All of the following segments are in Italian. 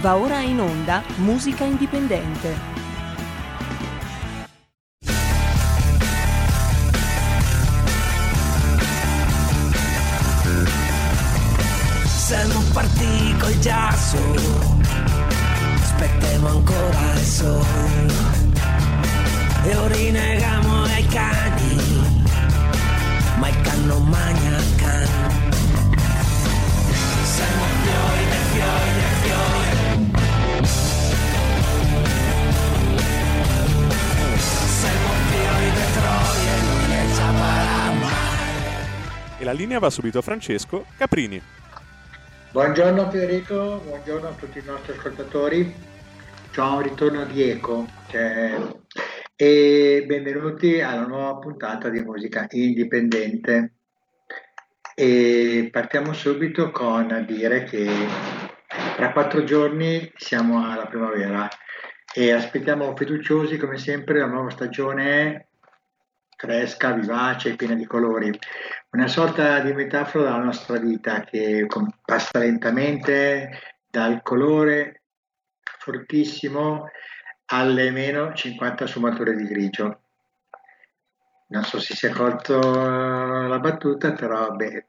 Va ora in onda Musica Indipendente. Siamo partiti col giasso, aspettiamo ancora il sole e ora rinegamo ai cani, ma il can non magna E la linea va subito a Francesco Caprini. Buongiorno Federico, buongiorno a tutti i nostri ascoltatori. C'è un ritorno di eco cioè, e benvenuti alla nuova puntata di musica indipendente. E partiamo subito con dire che tra quattro giorni siamo alla primavera e aspettiamo fiduciosi come sempre la nuova stagione fresca, vivace, piena di colori. Una sorta di metafora della nostra vita che passa lentamente dal colore fortissimo alle meno 50 sfumature di grigio. Non so se si è colto la battuta, però beh,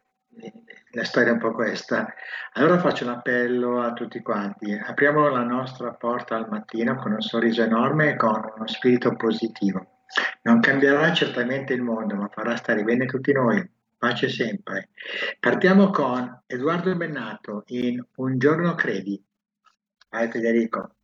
la storia è un po' questa. Allora faccio un appello a tutti quanti. Apriamo la nostra porta al mattino con un sorriso enorme e con uno spirito positivo. Non cambierà certamente il mondo, ma farà stare bene tutti noi. Pace sempre. Partiamo con Edoardo Bennato in Un giorno credi. Vai Federico.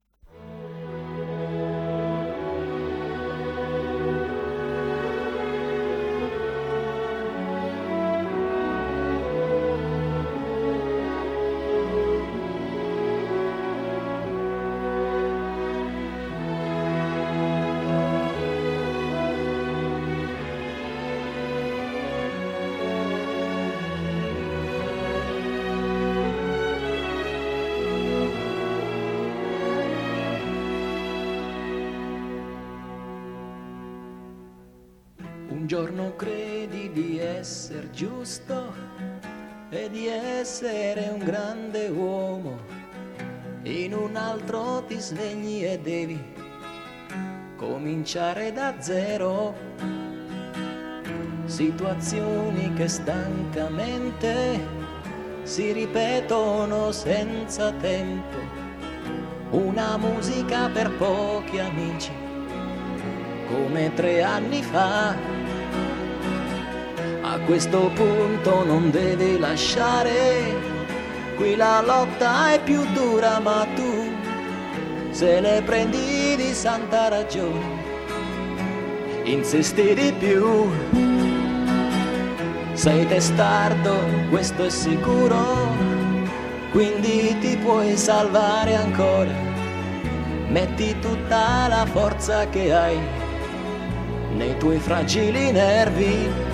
Essere giusto e di essere un grande uomo, in un altro ti svegli e devi cominciare da zero. Situazioni che stancamente si ripetono senza tempo, una musica per pochi amici come tre anni fa. A questo punto non devi lasciare, qui la lotta è più dura, ma tu se ne prendi di santa ragione, insisti di più. Sei testardo, questo è sicuro, quindi ti puoi salvare ancora. Metti tutta la forza che hai nei tuoi fragili nervi.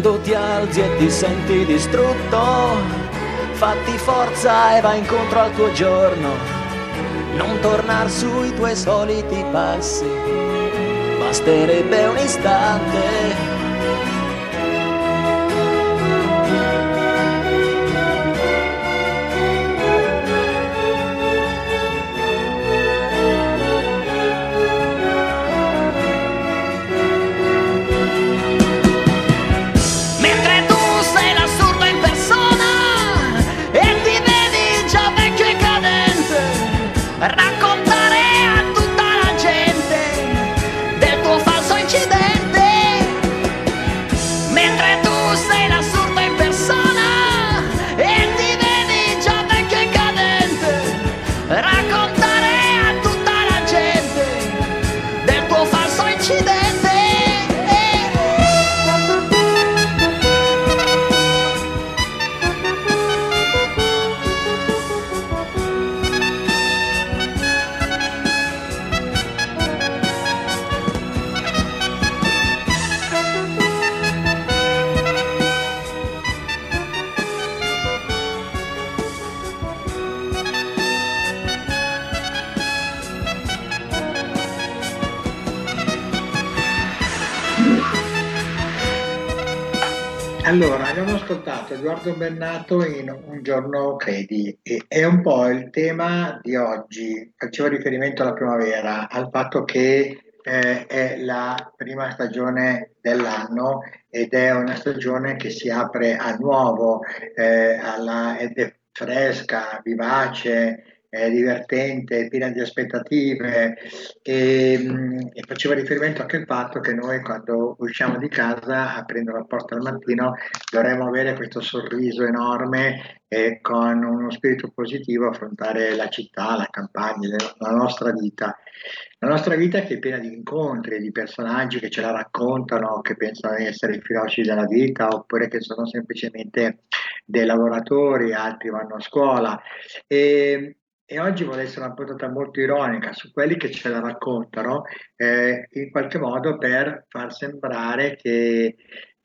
Quando ti alzi e ti senti distrutto, fatti forza e vai incontro al tuo giorno non tornar sui tuoi soliti passi, basterebbe un istante. Edoardo Bennato in Un giorno credi e è un po' il tema di oggi. Faceva riferimento alla primavera, al fatto che eh, è la prima stagione dell'anno ed è una stagione che si apre al nuovo, eh, alla, ed è fresca, vivace, è divertente, piena di aspettative e, mm, e, faceva riferimento anche al fatto che noi quando usciamo di casa aprendo la porta al mattino dovremmo avere questo sorriso enorme e con uno spirito positivo affrontare la città, la campagna, la nostra vita. La nostra vita che è piena di incontri, di personaggi che ce la raccontano, che pensano di essere i filosci della vita oppure che sono semplicemente dei lavoratori, altri vanno a scuola. E, e oggi vuole essere una puntata molto ironica su quelli che ce la raccontano, eh, in qualche modo per far sembrare che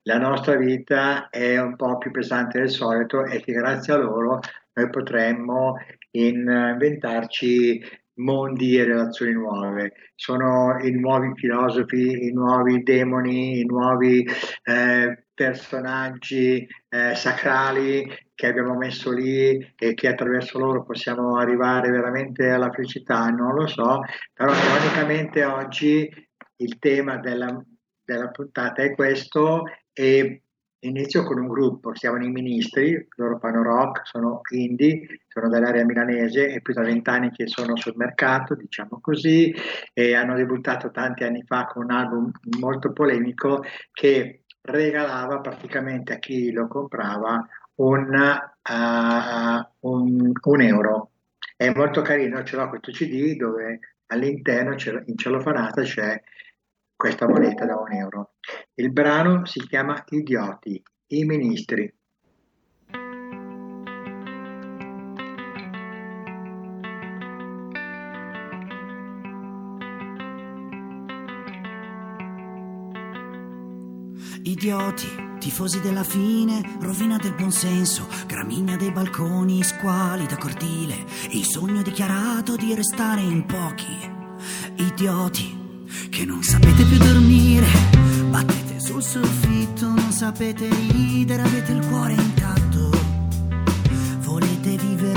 la nostra vita è un po' più pesante del solito e che grazie a loro noi potremmo inventarci mondi e relazioni nuove. Sono i nuovi filosofi, i nuovi demoni, i nuovi eh, personaggi eh, sacrali che abbiamo messo lì e che attraverso loro possiamo arrivare veramente alla felicità, non lo so, però ironicamente oggi il tema della, della puntata è questo e inizio con un gruppo, siamo i ministri, loro fanno rock, sono indie, sono dell'area milanese e più da vent'anni che sono sul mercato, diciamo così, e hanno debuttato tanti anni fa con un album molto polemico che regalava praticamente a chi lo comprava un, uh, un, un euro. È molto carino, ce l'ho questo CD dove all'interno in cellofanata c'è questa moneta da un euro. Il brano si chiama Idioti, i ministri. Idioti Tifosi della fine, rovina del buonsenso, gramigna dei balconi, squali da cortile, il sogno dichiarato di restare in pochi. Idioti, che non sapete più dormire, battete sul soffitto, non sapete ridere, avete il cuore intatto. Volete vivere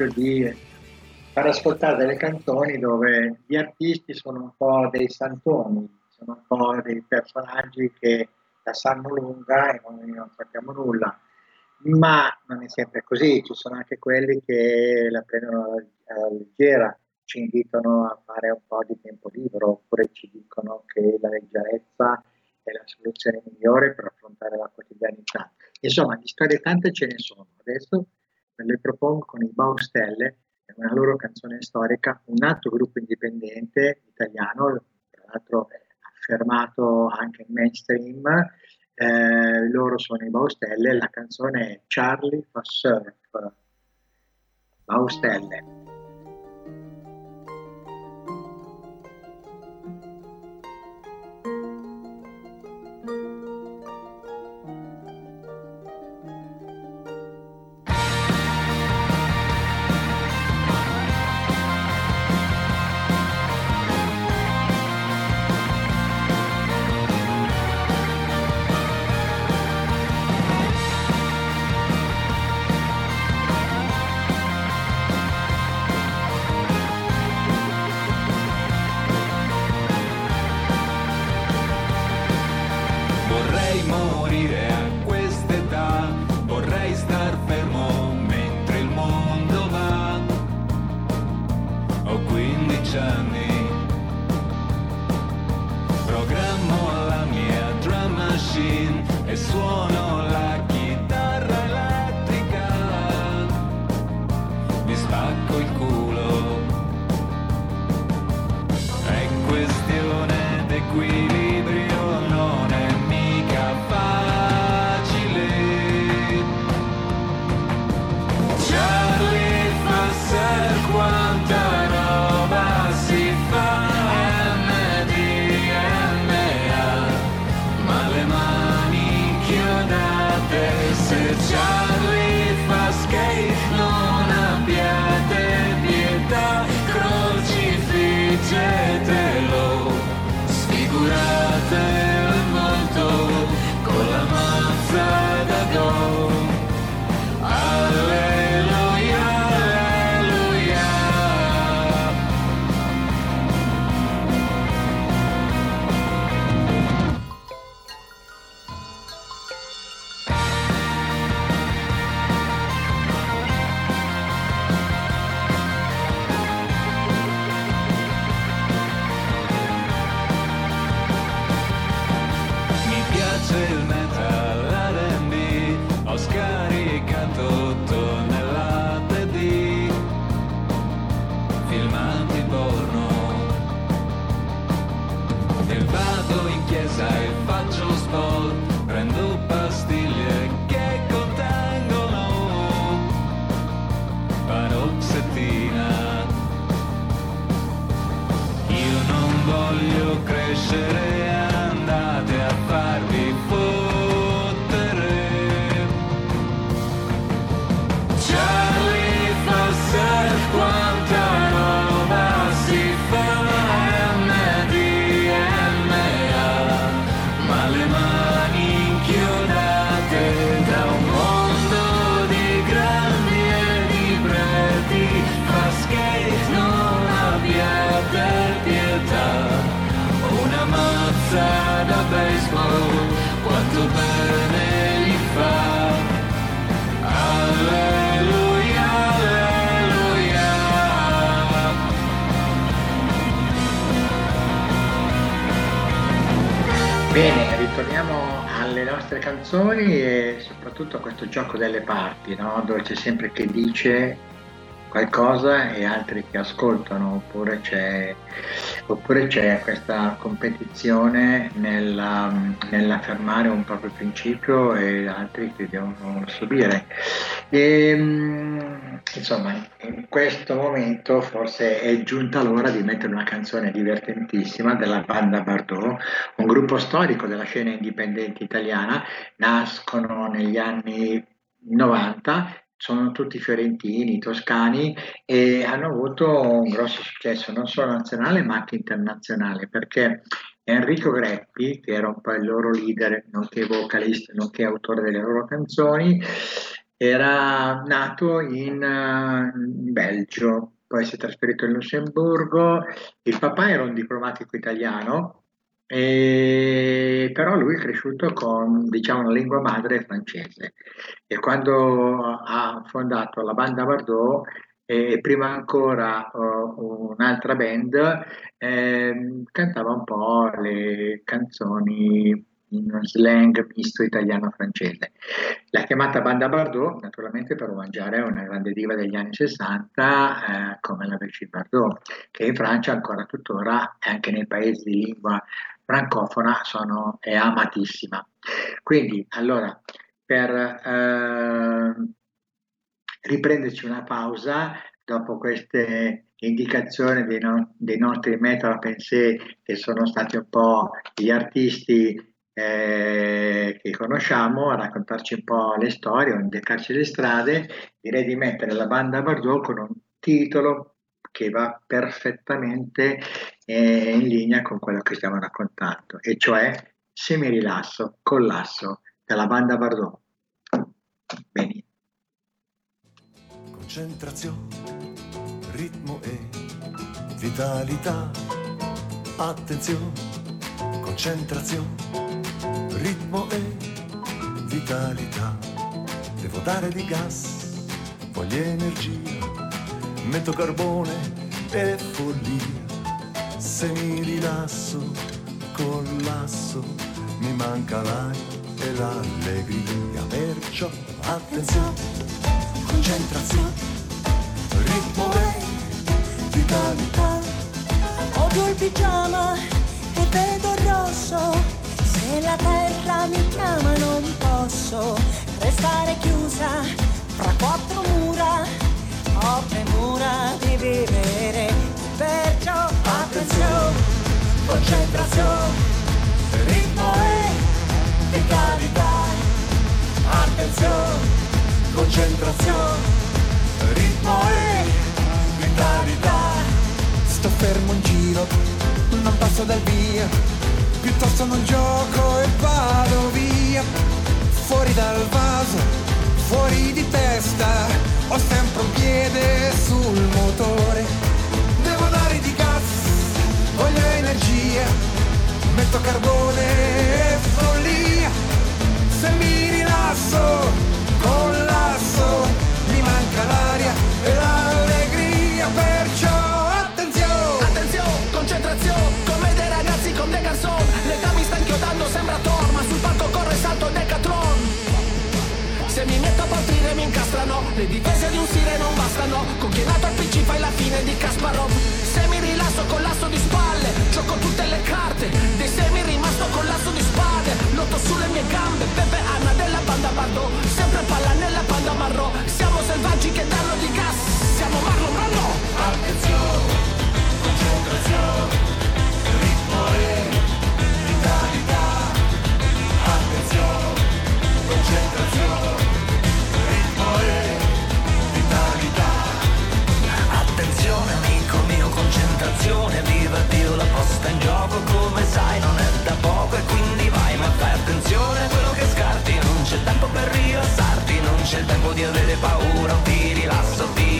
proprio di far ascoltare delle canzoni dove gli artisti sono un po' dei santoni, sono un po' dei personaggi che la sanno lunga e noi non sappiamo nulla. Ma non è sempre così, ci sono anche quelli che la prendono alla leggera, ci invitano a fare un po' di tempo libero oppure ci dicono che la leggerezza è la soluzione migliore per affrontare la quotidianità. Insomma, di storie tante ce ne sono. Adesso le propongo con i Baustelle, una loro canzone storica, un altro gruppo indipendente italiano, tra l'altro affermato anche in mainstream. Eh, loro sono i Baustelle, la canzone è Charlie fa surf. Baustelle. Canzoni e soprattutto a questo gioco delle parti, no? dove c'è sempre chi dice qualcosa e altri che ascoltano, oppure c'è, oppure c'è questa competizione nella, nell'affermare un proprio principio e altri che devono subire. E, ehm, insomma, in questo momento forse è giunta l'ora di mettere una canzone divertentissima della banda Bardot, un gruppo storico della scena indipendente italiana, nascono negli anni 90 sono tutti fiorentini, toscani e hanno avuto un grosso successo non solo nazionale ma anche internazionale perché Enrico Greppi, che era un po' il loro leader, nonché vocalista, nonché autore delle loro canzoni, era nato in, uh, in Belgio, poi si è trasferito in Lussemburgo. Il papà era un diplomatico italiano, e, però lui è cresciuto con diciamo, una lingua madre francese e quando ha fondato la banda Bardot e prima ancora uh, un'altra band eh, cantava un po' le canzoni in slang misto italiano-francese. L'ha chiamata Banda Bardot, naturalmente per mangiare una grande diva degli anni 60 eh, come la Brigitte Bardot, che in Francia ancora tuttora, anche nei paesi di lingua francofona, sono, è amatissima. Quindi, allora, per eh, riprenderci una pausa, dopo queste indicazioni dei, no, dei nostri metal pensée che sono stati un po' gli artisti eh, che conosciamo, a raccontarci un po' le storie, a indicarci le strade, direi di mettere la banda Bardot con un titolo che va perfettamente eh, in linea con quello che stiamo raccontando, e cioè Se mi rilasso, collasso, della banda Bardot. Bene. Concentrazione, ritmo e vitalità, attenzione, concentrazione ritmo e vitalità. Devo dare di gas, voglio energia, metto carbone e follia. Se mi rilasso, collasso, mi manca l'aria e l'allegria. Perciò attenzione, concentrazione, ritmo e vitalità. Odio il pigiama e vedo il rosso se la terra mi chiama non posso restare chiusa fra quattro mura. Ho premura di vivere, perciò attenzione, concentrazione, ritmo e vitalità. Attenzione, concentrazione, ritmo e vitalità. Sto fermo in giro, non passo dal via piuttosto non gioco e vado via, fuori dal vaso, fuori di testa, ho sempre un piede sul motore, devo dare di gas, voglio energia, metto carbone e follia, se mi rilasso, collasso, mi manca l'aria e l'allegria, perciò partire mi incastrano. Le difese di un sire non bastano. Con chi nato al PC fai la fine di Kasparov. Se mi rilasso con l'asso di spalle Gioco tutte le carte. Dei semi rimasto con l'asso di spade Lotto sulle mie gambe. Pepe Anna della banda Bardot Sempre palla nella banda marrò Siamo selvaggi che danno di gas Siamo Marlon Brando. Attenzione Concentrazione Ritmo e concentrazione, concentrazione, viva Dio la posta in gioco, come sai non è da poco e quindi vai, ma fai attenzione a quello che scarti, non c'è tempo per rilassarti, non c'è tempo di avere paura, ti rilasso, tiri la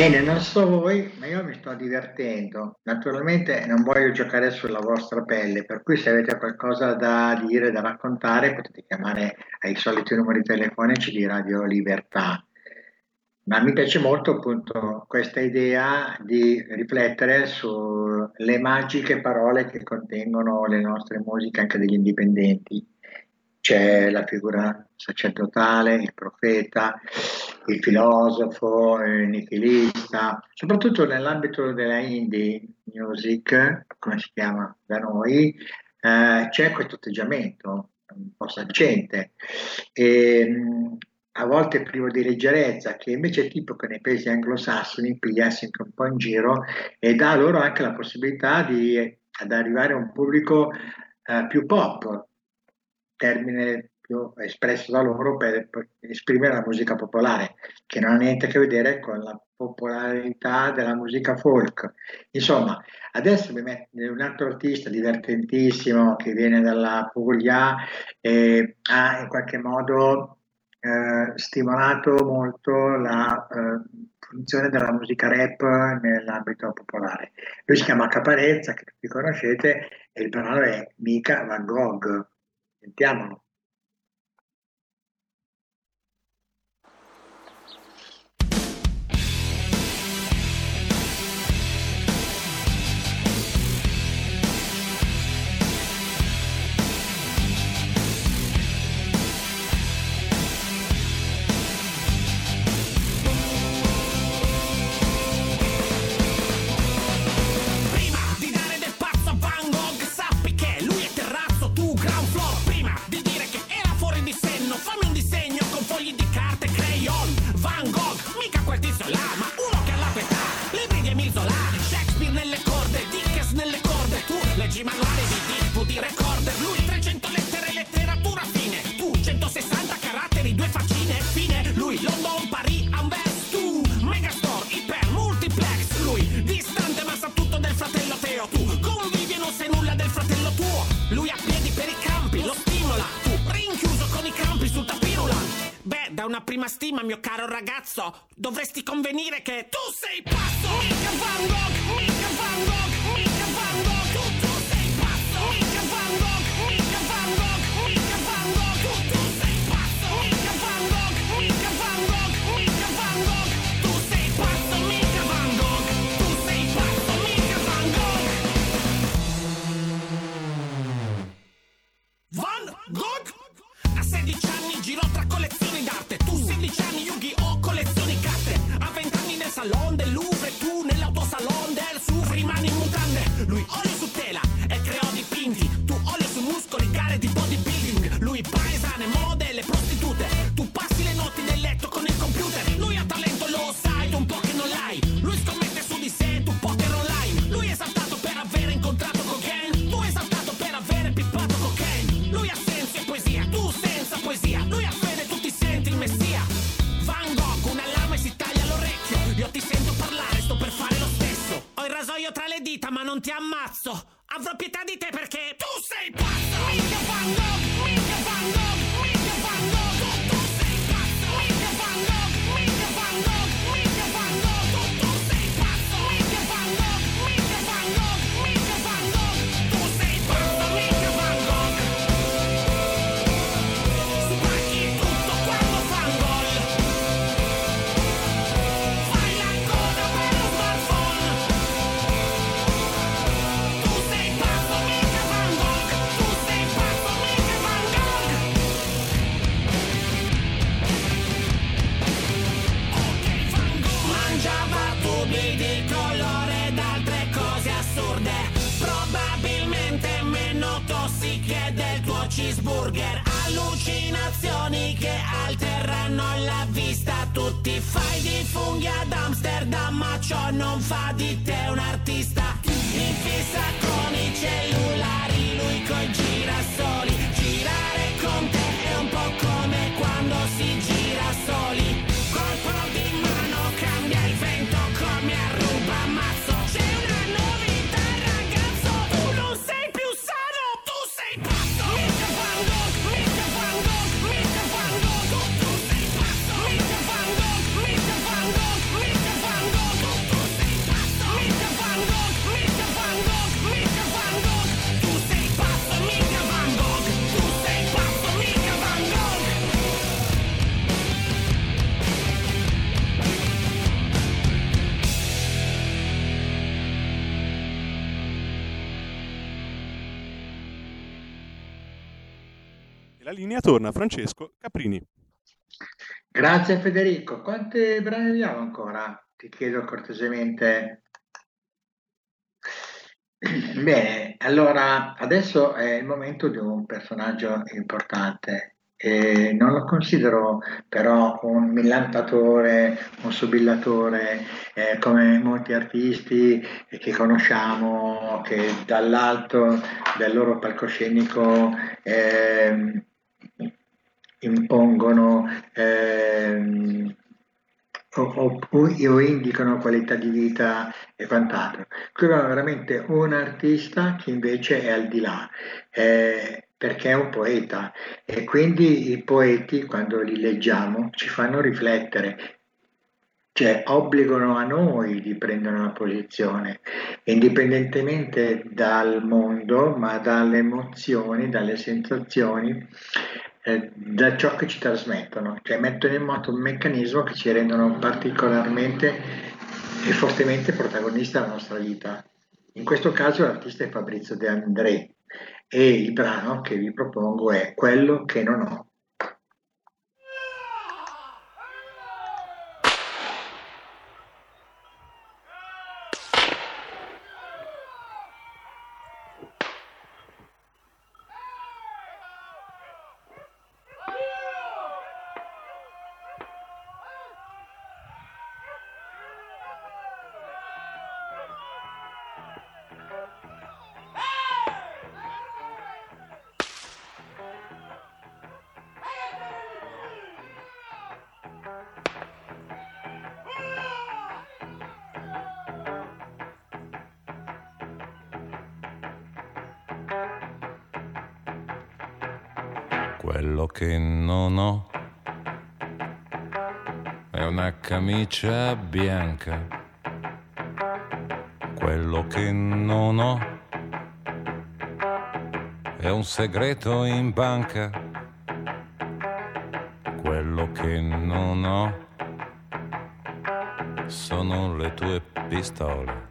Bene, non so voi, ma io mi sto divertendo. Naturalmente non voglio giocare sulla vostra pelle, per cui se avete qualcosa da dire, da raccontare, potete chiamare ai soliti numeri telefonici di Radio Libertà. Ma mi piace molto appunto questa idea di riflettere sulle magiche parole che contengono le nostre musiche anche degli indipendenti. C'è la figura sacerdotale, il profeta, il filosofo, il nichilista, soprattutto nell'ambito della indie music, come si chiama da noi, eh, c'è questo atteggiamento un po' saccente. E, mh, a volte privo di leggerezza, che invece è tipico nei paesi anglosassoni, pigliarsi anche un po' in giro e dà loro anche la possibilità di ad arrivare a un pubblico eh, più pop, termine più espresso da loro per, per, esprimere la musica popolare, che non ha niente a che vedere con la popolarità della musica folk. Insomma, adesso mi mette un altro artista divertentissimo che viene dalla Puglia e ha in qualche modo eh, stimolato molto la eh, funzione della musica rap nell'ambito popolare. Lui si chiama Caparezza, che tutti conoscete, e il brano è Mica Van Gogh. Sentiamolo. Di recorder Lui 300 lettere, letteratura fine. Tu 160 caratteri, due faccine Fine, lui London, Paris, Anvers Tu, Megastore, iper, multiplex. Lui distante ma sa tutto del fratello Teo. Tu convivi e non sai nulla del fratello tuo. Lui a piedi per i campi, lo stimola. Tu rinchiuso con i campi sul tapirula Beh, da una prima stima, mio caro ragazzo Dovresti convenire che tu sei pazzo. Mica Van Gogh, mica Van Gogh, 16 anni Yu-Gi-Oh! collezioni carte A 20 anni nel salon del Louvre Tu nell'autosalon del Suvre rimani in mutande Lui non ti ammazzo. Avrò pietà di te perché tu sei pazzo. Mica Van Tutti fai di funghi ad Amsterdam Ma ciò non fa di te un artista. In fissa con i cellulari Lui coi girasoli torna Francesco Caprini. Grazie Federico. Quanti brani abbiamo ancora? Ti chiedo cortesemente. Bene, allora adesso è il momento di un personaggio importante. E non lo considero però un millantatore, un subillatore eh, come molti artisti che conosciamo che dall'alto del loro palcoscenico eh, impongono eh, o, o, o, indicano qualità di vita e quant'altro. Qui abbiamo veramente un artista che invece è al di là, eh, perché è un poeta e quindi i poeti quando li leggiamo ci fanno riflettere, cioè obbligano a noi di prendere una posizione, indipendentemente dal mondo, ma dalle emozioni, dalle sensazioni eh, da ciò che ci trasmettono, cioè mettono in moto un meccanismo che ci rendono particolarmente e fortemente protagonisti della nostra vita. In questo caso l'artista è Fabrizio De André e il brano che vi propongo è Quello che non ho. Camicia bianca. Quello che non ho è un segreto in banca. Quello che non ho sono le tue pistole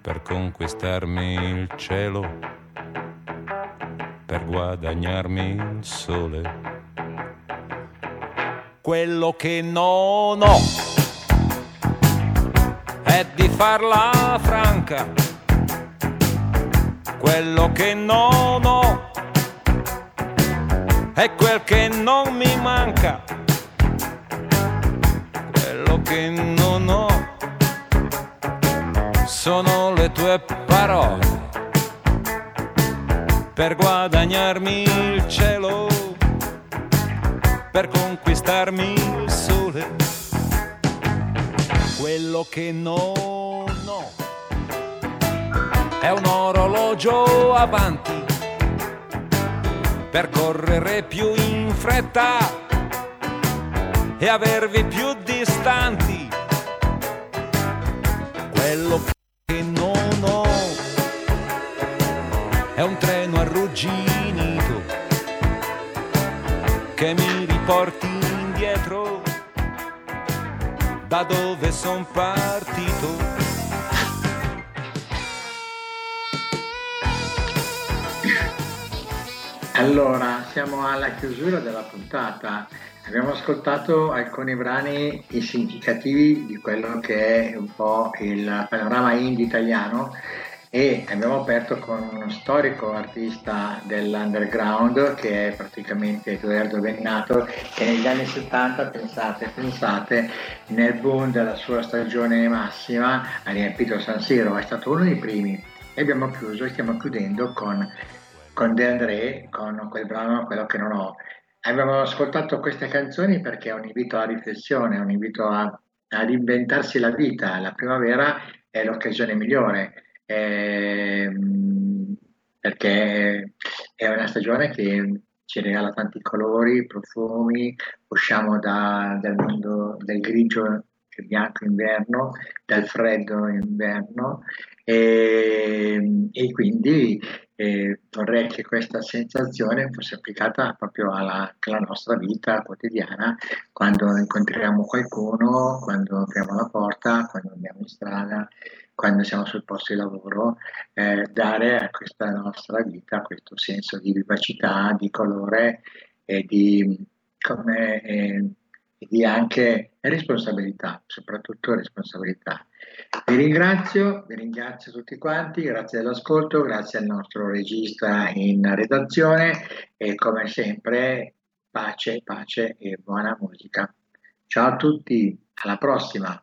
per conquistarmi il cielo per guadagnarmi il sole. Quello che non ho è di farla franca. Quello che non ho è quel che non mi manca. Quello che non ho sono le tue parole per guadagnarmi il cielo, per conquistarmi il sole, quello che non ho è un orologio avanti per correre più in fretta e avervi più distanti. Quello che non ho è un treno arrugginito che mi riporti indietro da dove son partito. Allora, siamo alla chiusura della puntata. Abbiamo ascoltato alcuni brani significativi di quello che è un po' il panorama indie italiano e abbiamo aperto con uno storico artista dell'underground che è praticamente Edoardo Bennato che negli anni 70 pensate, pensate nel boom della sua stagione massima ha riempito San Siro, è stato uno dei primi. E abbiamo chiuso e stiamo chiudendo con, con De André con quel brano Quello che non ho. Abbiamo ascoltato queste canzoni perché è un invito alla riflessione, è un invito a, ad inventarsi la vita, la primavera è l'occasione migliore ehm, perché è una stagione che ci regala tanti colori, profumi, usciamo da, dal mondo del grigio e bianco inverno, dal freddo inverno e, e quindi eh, vorrei che questa sensazione fosse applicata proprio alla, alla, nostra vita quotidiana, quando incontriamo qualcuno, quando apriamo la porta, quando andiamo in strada, quando siamo sul posto di lavoro, eh, dare a questa nostra vita questo senso di vivacità, di colore e di, come, eh, e di anche responsabilità, soprattutto responsabilità. Vi ringrazio, vi ringrazio tutti quanti, grazie dell'ascolto, grazie al nostro regista in redazione e come sempre pace, pace e buona musica. Ciao a tutti, alla prossima.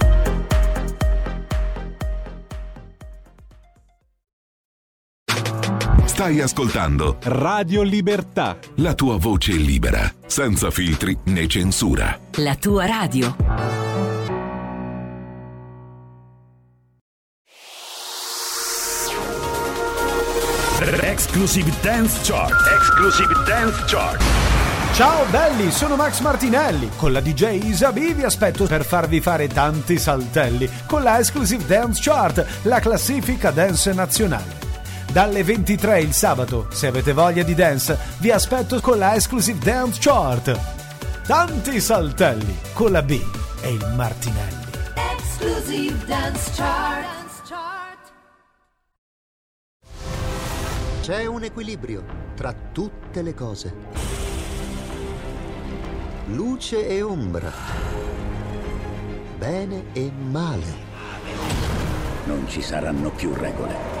Stai ascoltando Radio Libertà. La tua voce libera, senza filtri né censura. La tua radio. Exclusive Dance Chart. Exclusive Dance Chart. Ciao belli, sono Max Martinelli. Con la DJ Isabi vi aspetto per farvi fare tanti saltelli con la Exclusive Dance Chart, la classifica dance nazionale. Dalle 23 il sabato, se avete voglia di dance, vi aspetto con la Exclusive Dance Chart. Tanti saltelli con la B e il Martinelli. Exclusive Dance Chart. C'è un equilibrio tra tutte le cose. Luce e ombra. Bene e male. Non ci saranno più regole.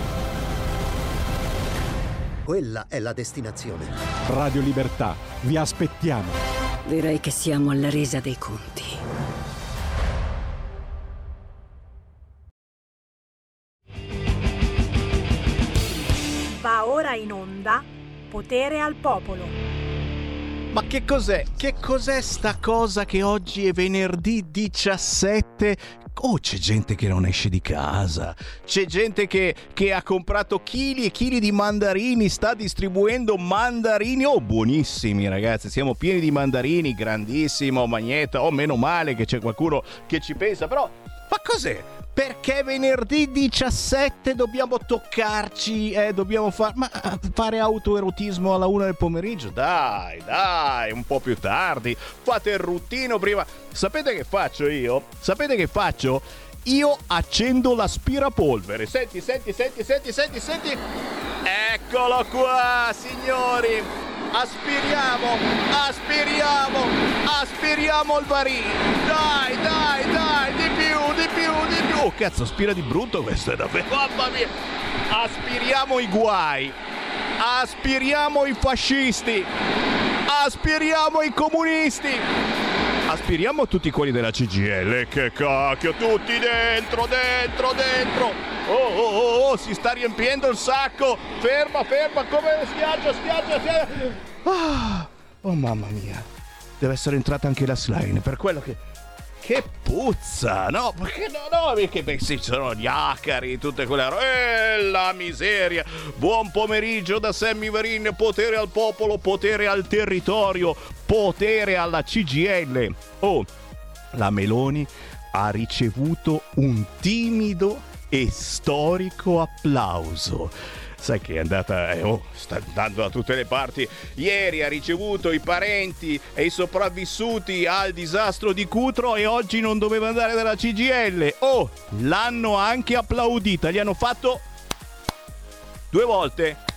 Quella è la destinazione. Radio Libertà, vi aspettiamo. Direi che siamo alla resa dei conti. Va ora in onda Potere al Popolo. Ma che cos'è? Che cos'è sta cosa che oggi è venerdì 17? Oh, c'è gente che non esce di casa, c'è gente che, che ha comprato chili e chili di mandarini, sta distribuendo mandarini, oh buonissimi ragazzi, siamo pieni di mandarini, grandissimo, magneta, oh meno male che c'è qualcuno che ci pensa, però, ma cos'è? Perché venerdì 17 dobbiamo toccarci, eh, dobbiamo far, ma, fare autoerotismo alla una del pomeriggio? Dai, dai, un po' più tardi. Fate il ruttino prima. Sapete che faccio io? Sapete che faccio? Io accendo l'aspirapolvere. Senti, senti, senti, senti, senti, senti. Eccolo qua, signori. Aspiriamo, aspiriamo, aspiriamo il barile. Dai, dai, dai, di più, di più, di più. Oh, cazzo, aspira di brutto questo è davvero. Mamma mia. Aspiriamo i guai. Aspiriamo i fascisti. Aspiriamo i comunisti. Aspiriamo tutti quelli della CGL. Che cacchio, tutti dentro, dentro, dentro. Oh, oh, oh, oh, si sta riempiendo il sacco. Ferma, ferma, come schiaccia, schiaccia, schiaccia. Ah, oh mamma mia. Deve essere entrata anche la slime, per quello che... Che puzza, no? Perché no, no, perché beh, sì, ci sono gli acari, tutte quelle robe. Eh, la miseria. Buon pomeriggio da Sammy Varin, potere al popolo, potere al territorio, potere alla CGL. Oh, la Meloni ha ricevuto un timido e storico applauso. Sai che è andata, eh, oh, sta andando da tutte le parti. Ieri ha ricevuto i parenti e i sopravvissuti al disastro di Cutro e oggi non doveva andare dalla CGL. Oh, l'hanno anche applaudita, gli hanno fatto due volte.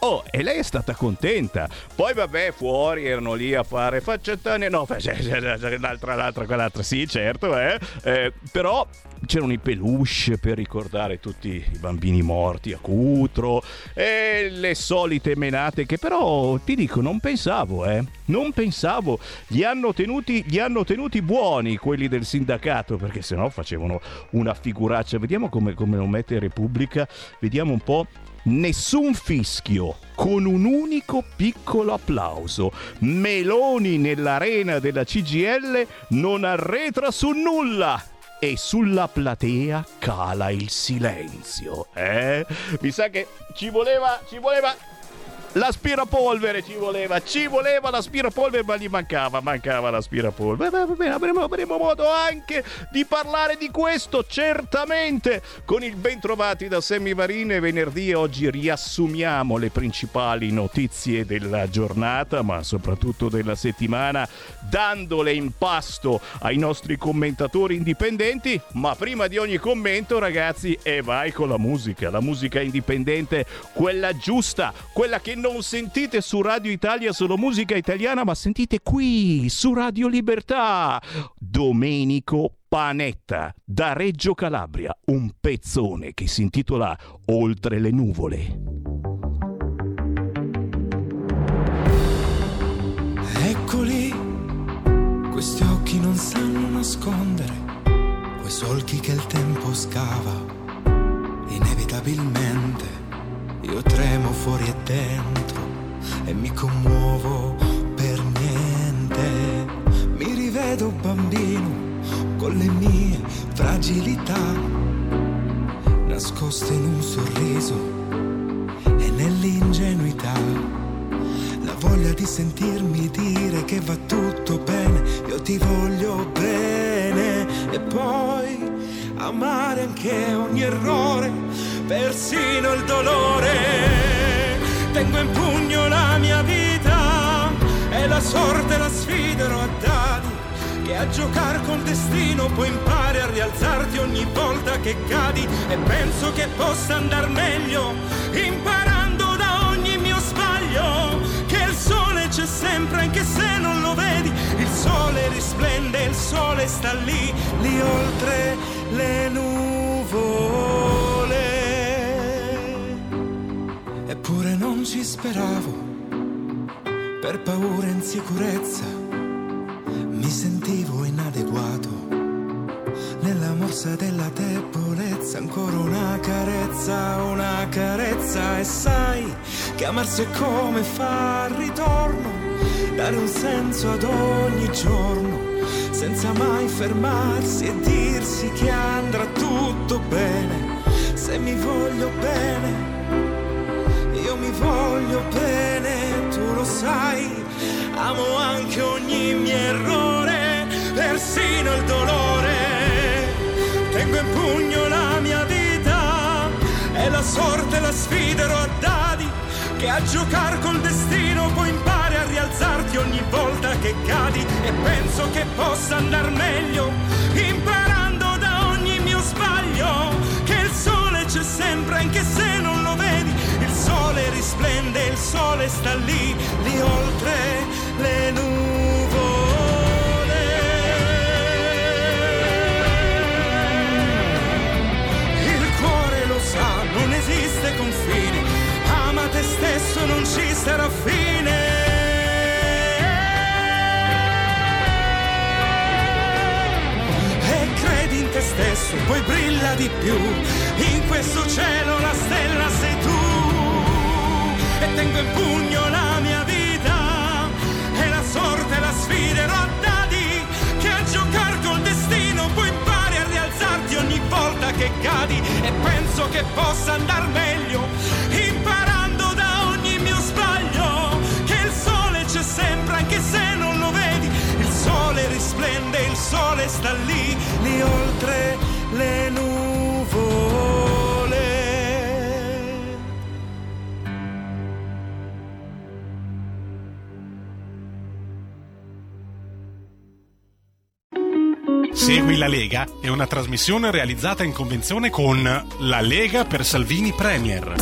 Oh, e lei è stata contenta. Poi vabbè, fuori erano lì a fare faccettane, no, l'altra, l'altra, quell'altra, sì, certo, eh. Eh, però c'erano i peluche per ricordare tutti i bambini morti a Cutro e le solite menate che però ti dico non pensavo eh. Non pensavo. Li hanno tenuti, li hanno tenuti buoni quelli del sindacato perché sennò facevano una figuraccia. Vediamo come, come lo mette Repubblica. Vediamo un po' Nessun fischio, con un unico piccolo applauso. Meloni nell'arena della CGL non arretra su nulla e sulla platea cala il silenzio. Eh? Mi sa che ci voleva, ci voleva L'aspirapolvere ci voleva, ci voleva l'aspirapolvere, ma gli mancava, mancava l'aspirapolvere. Va bene, avremo, avremo modo anche di parlare di questo, certamente, con il bentrovati da Sammy Marine. Venerdì oggi riassumiamo le principali notizie della giornata, ma soprattutto della settimana, dandole in pasto ai nostri commentatori indipendenti. Ma prima di ogni commento, ragazzi, e vai con la musica, la musica indipendente, quella giusta, quella che non sentite su Radio Italia solo musica italiana, ma sentite qui su Radio Libertà. Domenico Panetta da Reggio Calabria, un pezzone che si intitola Oltre le nuvole. Eccoli, questi occhi non sanno nascondere, quei solchi che il tempo scava, inevitabilmente io tremo fuori e dentro e mi commuovo per niente. Mi rivedo bambino con le mie fragilità, nascoste in un sorriso e nell'ingenuità. La voglia di sentirmi dire che va tutto bene, io ti voglio bene e poi amare anche ogni errore persino il dolore. Tengo in pugno la mia vita e la sorte la sfiderò a dadi. Che a giocare col destino puoi impari a rialzarti ogni volta che cadi. E penso che possa andar meglio imparando da ogni mio sbaglio. Che il sole c'è sempre anche se non lo vedi. Il sole risplende, il sole sta lì, lì oltre le nuvole. Eppure non ci speravo, per paura e insicurezza mi sentivo inadeguato. Nella morsa della debolezza ancora una carezza, una carezza. E sai che amarsi è come far ritorno, dare un senso ad ogni giorno, senza mai fermarsi e dirsi che andrà tutto bene, se mi voglio bene mi voglio bene, tu lo sai, amo anche ogni mio errore, persino il dolore. Tengo in pugno la mia vita e la sorte la sfiderò a dadi, che a giocare col destino puoi impari a rialzarti ogni volta che cadi. E penso che possa andar meglio imparando da ogni mio sbaglio, che il sole c'è sempre anche se non lo vedi sole risplende, il sole sta lì, lì oltre le nuvole. Il cuore lo sa, non esiste confine, ama te stesso, non ci sarà fine. E credi in te stesso, poi brilla di più, in questo cielo penso che possa andar meglio imparando da ogni mio sbaglio che il sole c'è sempre anche se non lo vedi. Il sole risplende il sole sta lì lì oltre le nuvole Lega è una trasmissione realizzata in convenzione con La Lega per Salvini Premier.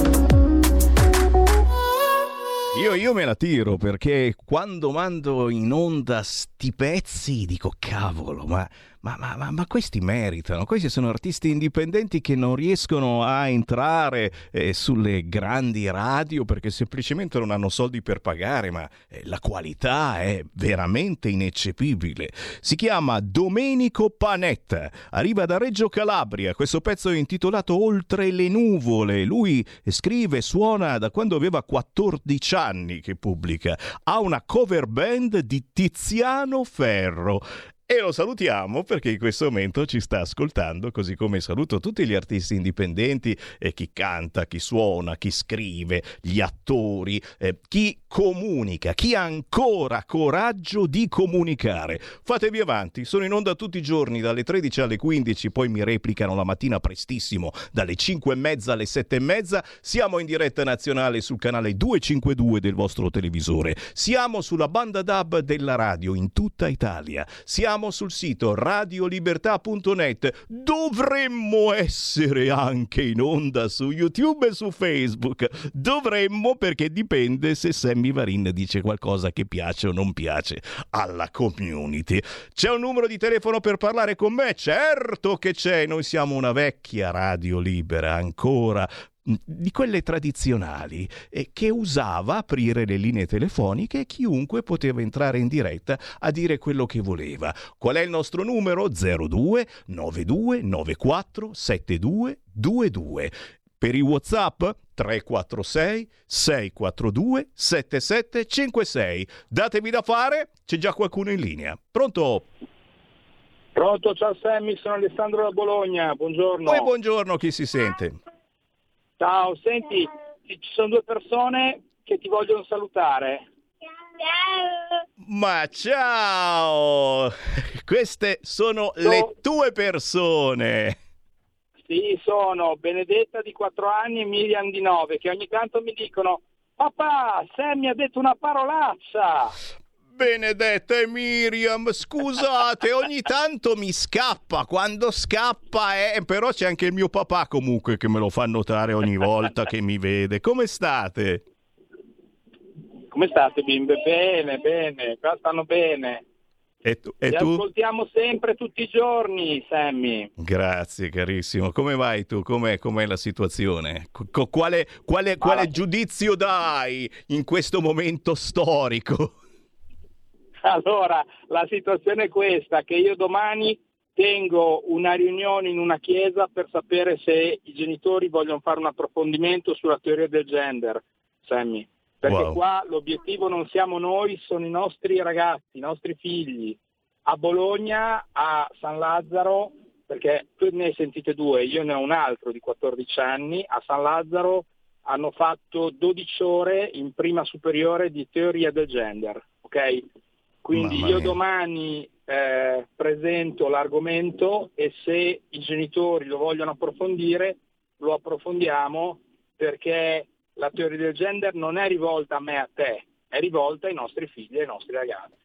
Io, io me la tiro perché quando mando in onda sti pezzi dico cavolo, ma, ma, ma, ma, ma questi meritano, questi sono artisti indipendenti che non riescono a entrare eh, sulle grandi radio perché semplicemente non hanno soldi per pagare, ma eh, la qualità è veramente ineccepibile. Si chiama Domenico Panetta, arriva da Reggio Calabria, questo pezzo è intitolato Oltre le nuvole, lui scrive, suona da quando aveva 14 anni che pubblica, ha una cover band di Tiziano Ferro. E lo salutiamo perché in questo momento ci sta ascoltando, così come saluto tutti gli artisti indipendenti e chi canta, chi suona, chi scrive, gli attori, eh, chi comunica, chi ha ancora coraggio di comunicare. Fatevi avanti, sono in onda tutti i giorni dalle 13 alle 15, poi mi replicano la mattina prestissimo dalle 5 e mezza alle 7 e mezza. Siamo in diretta nazionale sul canale 252 del vostro televisore. Siamo sulla banda DAB della radio in tutta Italia. Siamo sul sito radiolibertà.net. Dovremmo essere anche in onda su YouTube e su Facebook. Dovremmo perché dipende se Sammy Varin dice qualcosa che piace o non piace alla community. C'è un numero di telefono per parlare con me? Certo che c'è, noi siamo una vecchia radio libera ancora di quelle tradizionali eh, che usava aprire le linee telefoniche e chiunque poteva entrare in diretta a dire quello che voleva. Qual è il nostro numero? 02 92 94 72 22. Per i WhatsApp 346 642 7756. Datemi da fare, c'è già qualcuno in linea. Pronto? Pronto, ciao Sammy, sono Alessandro da Bologna, buongiorno. Poi buongiorno, chi si sente? Ciao, senti, ci sono due persone che ti vogliono salutare. Ma ciao! Queste sono So- le tue persone. Sì, sono Benedetta di 4 anni e Miriam di 9, che ogni tanto mi dicono Papà, Sammy ha detto una parolaccia. Benedetta e Miriam, scusate, ogni tanto mi scappa, quando scappa è... Però c'è anche il mio papà comunque che me lo fa notare ogni volta che mi vede. Come state? Come state bimbe? Bene, bene, qua stanno bene. E tu? E tu? ascoltiamo sempre tutti i giorni, Sammy. Grazie carissimo, come vai tu? Com'è, com'è la situazione? Quale, quale- quale Ah. giudizio dai in questo momento storico? Allora, la situazione è questa, che io domani tengo una riunione in una chiesa per sapere se i genitori vogliono fare un approfondimento sulla teoria del gender, Sammy. Perché Wow. qua l'obiettivo non siamo noi, sono i nostri ragazzi, i nostri figli. A Bologna, a San Lazzaro, perché tu ne hai sentite due, io ne ho un altro di 14 anni, a San Lazzaro hanno fatto 12 ore in prima superiore di teoria del gender, ok? Quindi io domani eh, presento l'argomento e se i genitori lo vogliono approfondire, lo approfondiamo perché la teoria del gender non è rivolta a me e a te, è rivolta ai nostri figli e ai nostri ragazzi.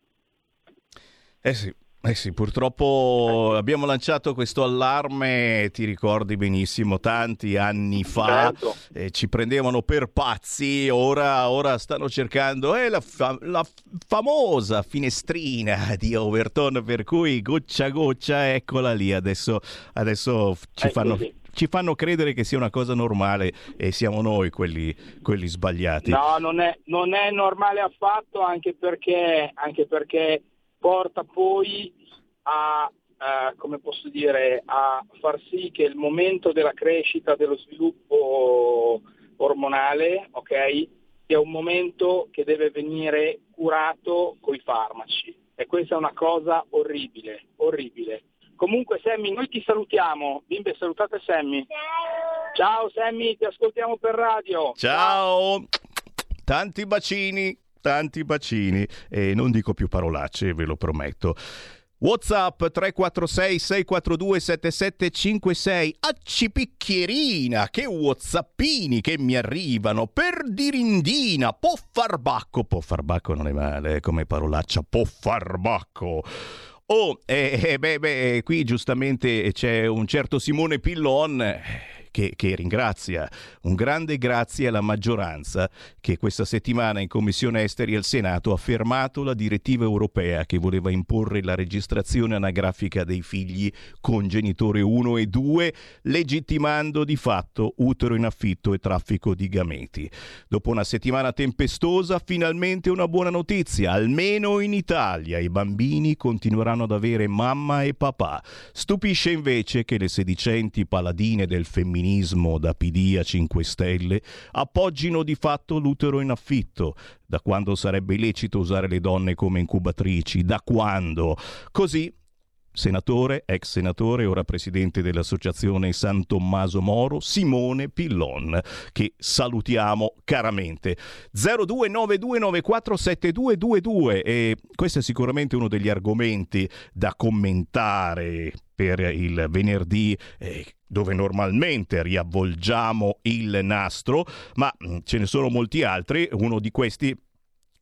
Eh sì. Eh sì, purtroppo abbiamo lanciato questo allarme, ti ricordi benissimo, tanti anni fa, Certo. eh, ci prendevano per pazzi, ora, ora stanno cercando eh, la, fa- la famosa finestrina di Overton, per cui goccia a goccia, eccola lì, adesso, adesso ci, È fanno, ci fanno credere che sia una cosa normale e siamo noi quelli, quelli sbagliati. No, non è, non è normale affatto anche perché, anche perché porta poi a, eh, come posso dire, a far sì che il momento della crescita, dello sviluppo ormonale, ok, sia un momento che deve venire curato coi farmaci. E questa è una cosa orribile, orribile. Comunque Sammy, noi ti salutiamo. Bimbe, salutate Sammy. Ciao Sammy, ti ascoltiamo per radio. Ciao! Tanti bacini, tanti bacini. E non dico più parolacce, ve lo prometto. WhatsApp 346 642 7756 Accipicchierina, che whatsappini che mi arrivano per dirindina, poffarbacco, poffarbacco non è male eh, come parolaccia, poffarbacco. Oh, eh, eh, beh, beh, qui giustamente c'è un certo Simone Pillon eh, che, che ringrazia. Un grande grazie alla maggioranza che questa settimana in Commissione Esteri al Senato ha fermato la direttiva europea che voleva imporre la registrazione anagrafica dei figli con genitore 1 e 2, legittimando di fatto utero in affitto e traffico di gameti. Dopo una settimana tempestosa, finalmente una buona notizia, almeno in Italia i bambini continueranno ad avere mamma e papà. Stupisce invece che le sedicenti paladine del femminismo da PD a 5 Stelle appoggino di fatto l'utero in affitto. Da quando sarebbe illecito usare le donne come incubatrici? Da quando? Così senatore, ex senatore, ora presidente dell'associazione San Tommaso Moro, Simone Pillon, che salutiamo caramente. 0292947222 e questo è sicuramente uno degli argomenti da commentare per il venerdì eh, dove normalmente riavvolgiamo il nastro, ma mh, ce ne sono molti altri, uno di questi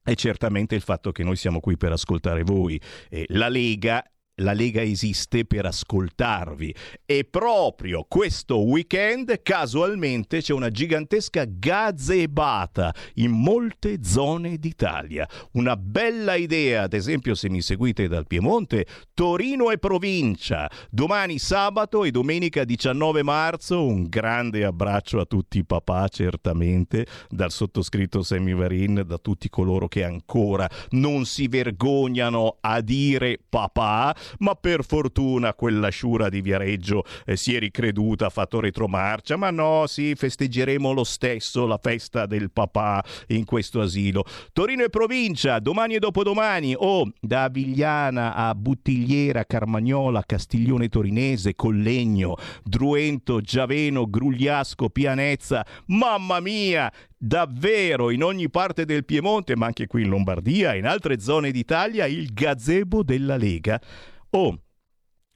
è certamente il fatto che noi siamo qui per ascoltare voi. Eh, la Lega la Lega esiste per ascoltarvi e proprio questo weekend casualmente c'è una gigantesca gazebata in molte zone d'Italia. Una bella idea, ad esempio se mi seguite dal Piemonte, Torino e provincia. Domani sabato e domenica 19 marzo un grande abbraccio a tutti i papà certamente, dal sottoscritto Semivarin, da tutti coloro che ancora non si vergognano a dire papà ma per fortuna quella sciura di Viareggio eh, si è ricreduta, ha fatto retromarcia, ma no, sì, festeggeremo lo stesso la festa del papà in questo asilo. Torino e provincia, domani e dopodomani, o oh, da Avigliana a Buttigliera, Carmagnola, Castiglione Torinese, Collegno, Druento, Giaveno, Grugliasco, Pianezza, mamma mia, davvero in ogni parte del Piemonte, ma anche qui in Lombardia e in altre zone d'Italia, il gazebo della Lega o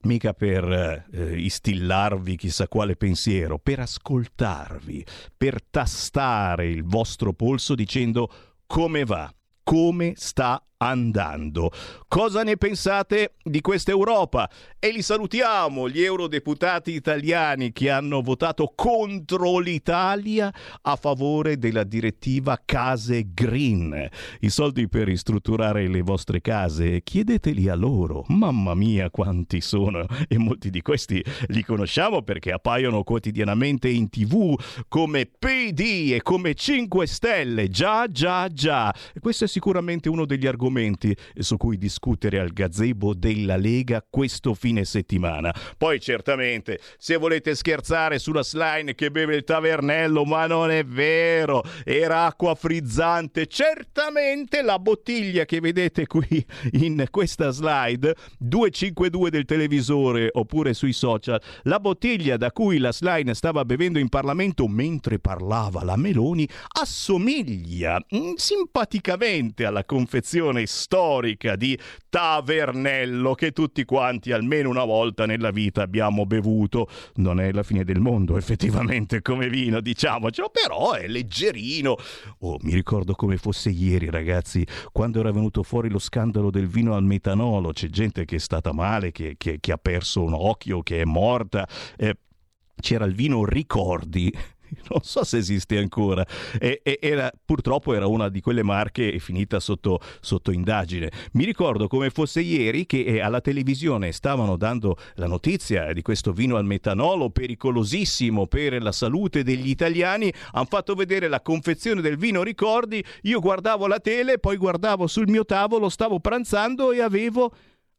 mica per eh, istillarvi chissà quale pensiero, per ascoltarvi, per tastare il vostro polso dicendo come va, come sta andando. Cosa ne pensate di questa Europa? E li salutiamo, gli eurodeputati italiani che hanno votato contro l'Italia a favore della direttiva Case Green. I soldi per ristrutturare le vostre case, chiedeteli a loro. Mamma mia quanti sono e molti di questi li conosciamo perché appaiono quotidianamente in tv come PD e come 5 Stelle. Già, già, già. Questo è sicuramente uno degli argomenti argomenti su cui discutere al gazebo della Lega questo fine settimana. Poi certamente, se volete scherzare sulla slime che beve il tavernello, ma non è vero, era acqua frizzante. Certamente la bottiglia che vedete qui in questa slide, 252 del televisore oppure sui social, la bottiglia da cui la slime stava bevendo in Parlamento mentre parlava la Meloni assomiglia mm, simpaticamente alla confezione storica di Tavernello che tutti quanti almeno una volta nella vita abbiamo bevuto. Non è la fine del mondo effettivamente come vino, diciamocelo, però è leggerino. Oh, mi ricordo come fosse ieri, ragazzi, quando era venuto fuori lo scandalo del vino al metanolo. C'è gente che è stata male, che, che, che ha perso un occhio, che è morta. Eh, c'era il vino Ricordi non so se esiste ancora, e, e era, purtroppo era una di quelle marche finita sotto, sotto, indagine. Mi ricordo come fosse ieri che eh, alla televisione stavano dando la notizia di questo vino al metanolo pericolosissimo per la salute degli italiani, hanno fatto vedere la confezione del vino ricordi, io guardavo la tele, poi guardavo sul mio tavolo, stavo pranzando e avevo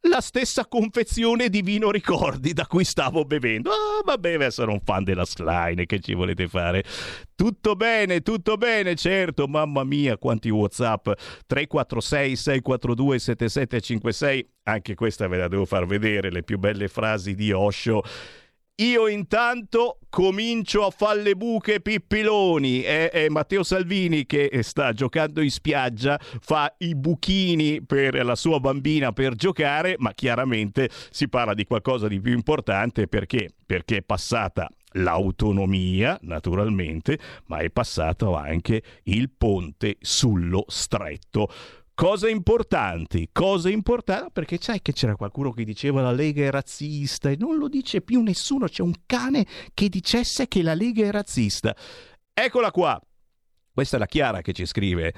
la stessa confezione di vino ricordi da cui stavo bevendo. Ah, vabbè, deve essere un fan della Slime, che ci volete fare? Tutto bene, tutto bene, certo, mamma mia, quanti WhatsApp 346 642 7756. Anche questa ve la devo far vedere, le più belle frasi di Osho. Io intanto comincio a fare le buche pippiloni. È, è, Matteo Salvini che sta giocando in spiaggia, fa i buchini per la sua bambina per giocare, ma chiaramente si parla di qualcosa di più importante perché? Perché è passata l'autonomia, naturalmente, ma è passato anche il ponte sullo stretto. Cose importanti, cose importanti, perché sai che c'era qualcuno che diceva la Lega è razzista e non lo dice più nessuno, c'è un cane che dicesse che la Lega è razzista. Eccola qua, questa è la Chiara che ci scrive.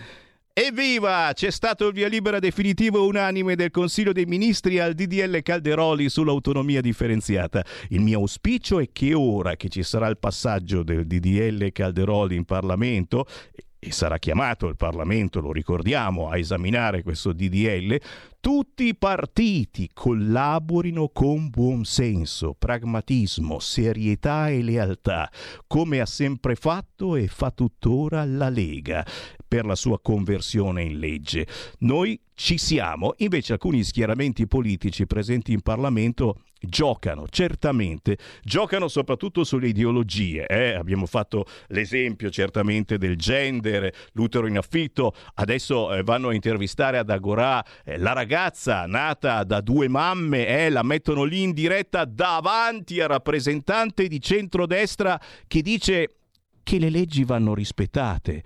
Evviva! C'è stato il via libera definitivo unanime del Consiglio dei Ministri al DDL Calderoli sull'autonomia differenziata. Il mio auspicio è che ora che ci sarà il passaggio del DDL Calderoli in Parlamento, e sarà chiamato il Parlamento, lo ricordiamo, a esaminare questo DDL, tutti i partiti collaborino con buonsenso, pragmatismo, serietà e lealtà, come ha sempre fatto e fa tuttora la Lega per la sua conversione in legge. Noi ci siamo, invece alcuni schieramenti politici presenti in Parlamento giocano, certamente, giocano soprattutto sulle ideologie. Eh? Abbiamo fatto l'esempio certamente del gender, l'utero in affitto, adesso eh, vanno a intervistare ad Agorà eh, la ragazza nata da due mamme, eh, la mettono lì in diretta davanti a rappresentante di centrodestra che dice che le leggi vanno rispettate